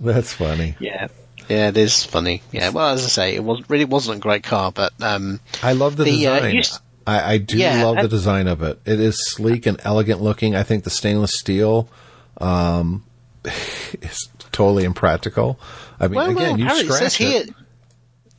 That's funny. Yeah. Yeah, it is funny. Yeah, well, as I say, it was really wasn't a great car, but um, I love the, The, uh, design. you s- I, I do Yeah, love the design of it. It is sleek and elegant looking. I think the stainless steel um, [LAUGHS] is totally impractical. I mean, well, again, well, you apparently it scratch here. it.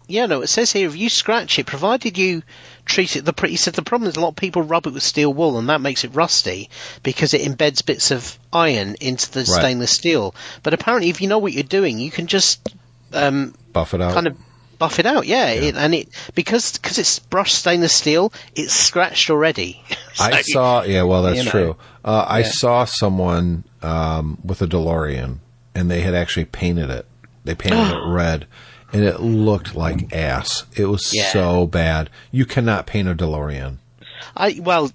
Yeah, no, it says here if you scratch it, provided you treat it. The he said the problem is a lot of people rub it with steel wool, and that makes it rusty because it embeds bits of iron into the stainless steel. But apparently, if you know what you're doing, you can just um, Buff it out. kind of buff it out. Yeah, It, and it because because it's brushed stainless steel, it's scratched already. [LAUGHS] I saw, yeah, well, that's you know. true. Uh, I Yeah. saw someone um, with a DeLorean, and they had actually painted it. They painted it [GASPS] red, and it looked like ass. It was Yeah. so bad. You cannot paint a DeLorean. I well,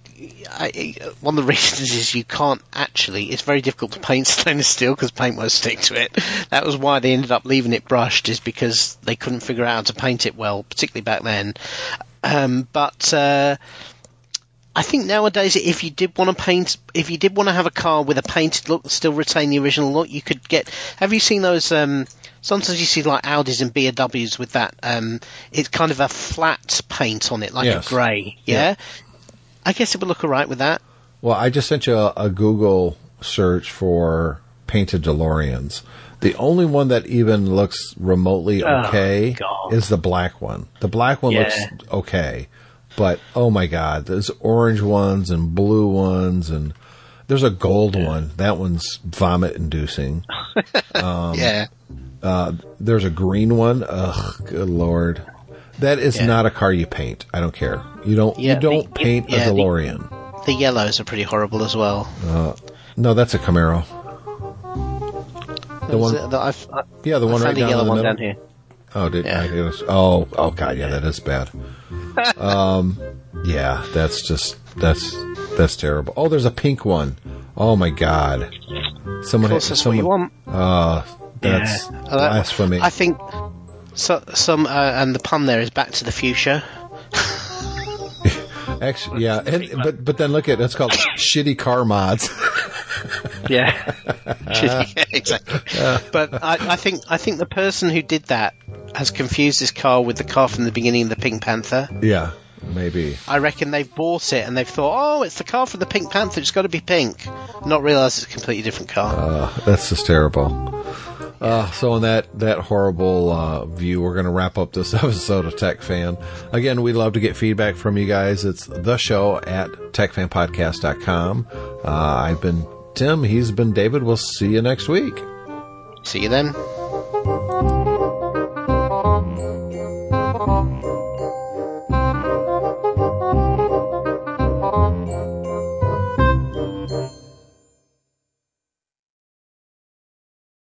I, one of the [LAUGHS] reasons is you can't actually. It's very difficult to paint [LAUGHS] stainless steel because paint won't stick to it. That was why they ended up leaving it brushed, is because they couldn't figure out how to paint it well, particularly back then. Um, but uh, I think nowadays, if you did want to paint, if you did want to have a car with a painted look still retain the original look, you could get. Have you seen those? Um, sometimes you see like Audis and BMWs with that. Um, it's kind of a flat paint on it, like Yes. a grey. Yeah? I guess it would look alright with that. Well, I just sent you a, a Google search for painted DeLoreans. The only one that even looks remotely Oh, okay God. is the black one. The black one Yeah. looks okay. But oh my god, there's orange ones and blue ones and there's a gold one. That one's vomit inducing. [LAUGHS] Um, yeah. There's a green one. Ugh, good lord. That is Yeah. not a car you paint. I don't care. You don't Yeah, you don't the- paint yeah, a the- DeLorean. The yellows are pretty horrible as well. no, that's a Camaro. The one, it I've, I, yeah, the one right down the one down here. Oh, did Yeah. I guess, oh, oh god, yeah, that is bad. [LAUGHS] um, yeah, that's just that's that's terrible. Oh, there's a pink one. Oh my god, someone, Of course, that's what someone, want. Uh, that's Yeah. Uh, blasphemy. I think so, some, uh, and the pun there is Back to the Future. [LAUGHS] Actually, yeah, and, but but then look at it's called [LAUGHS] shitty car mods. Yeah, yeah exactly. But I, I think I think the person who did that has confused this car with the car from the beginning of the Pink Panther. yeah, maybe. I reckon they've bought it and they've thought, oh, it's the car from the Pink Panther. It's got to be pink. Not realise it's a completely different car. Uh, that's just terrible. Uh, so on that that horrible uh, view, we're going to wrap up this [LAUGHS] episode of Tech Fan. Again, we'd love to get feedback from you guys. It's the show at techfanpodcast.com. Uh, I've been Tim. He's been David. We'll see you next week. See you then.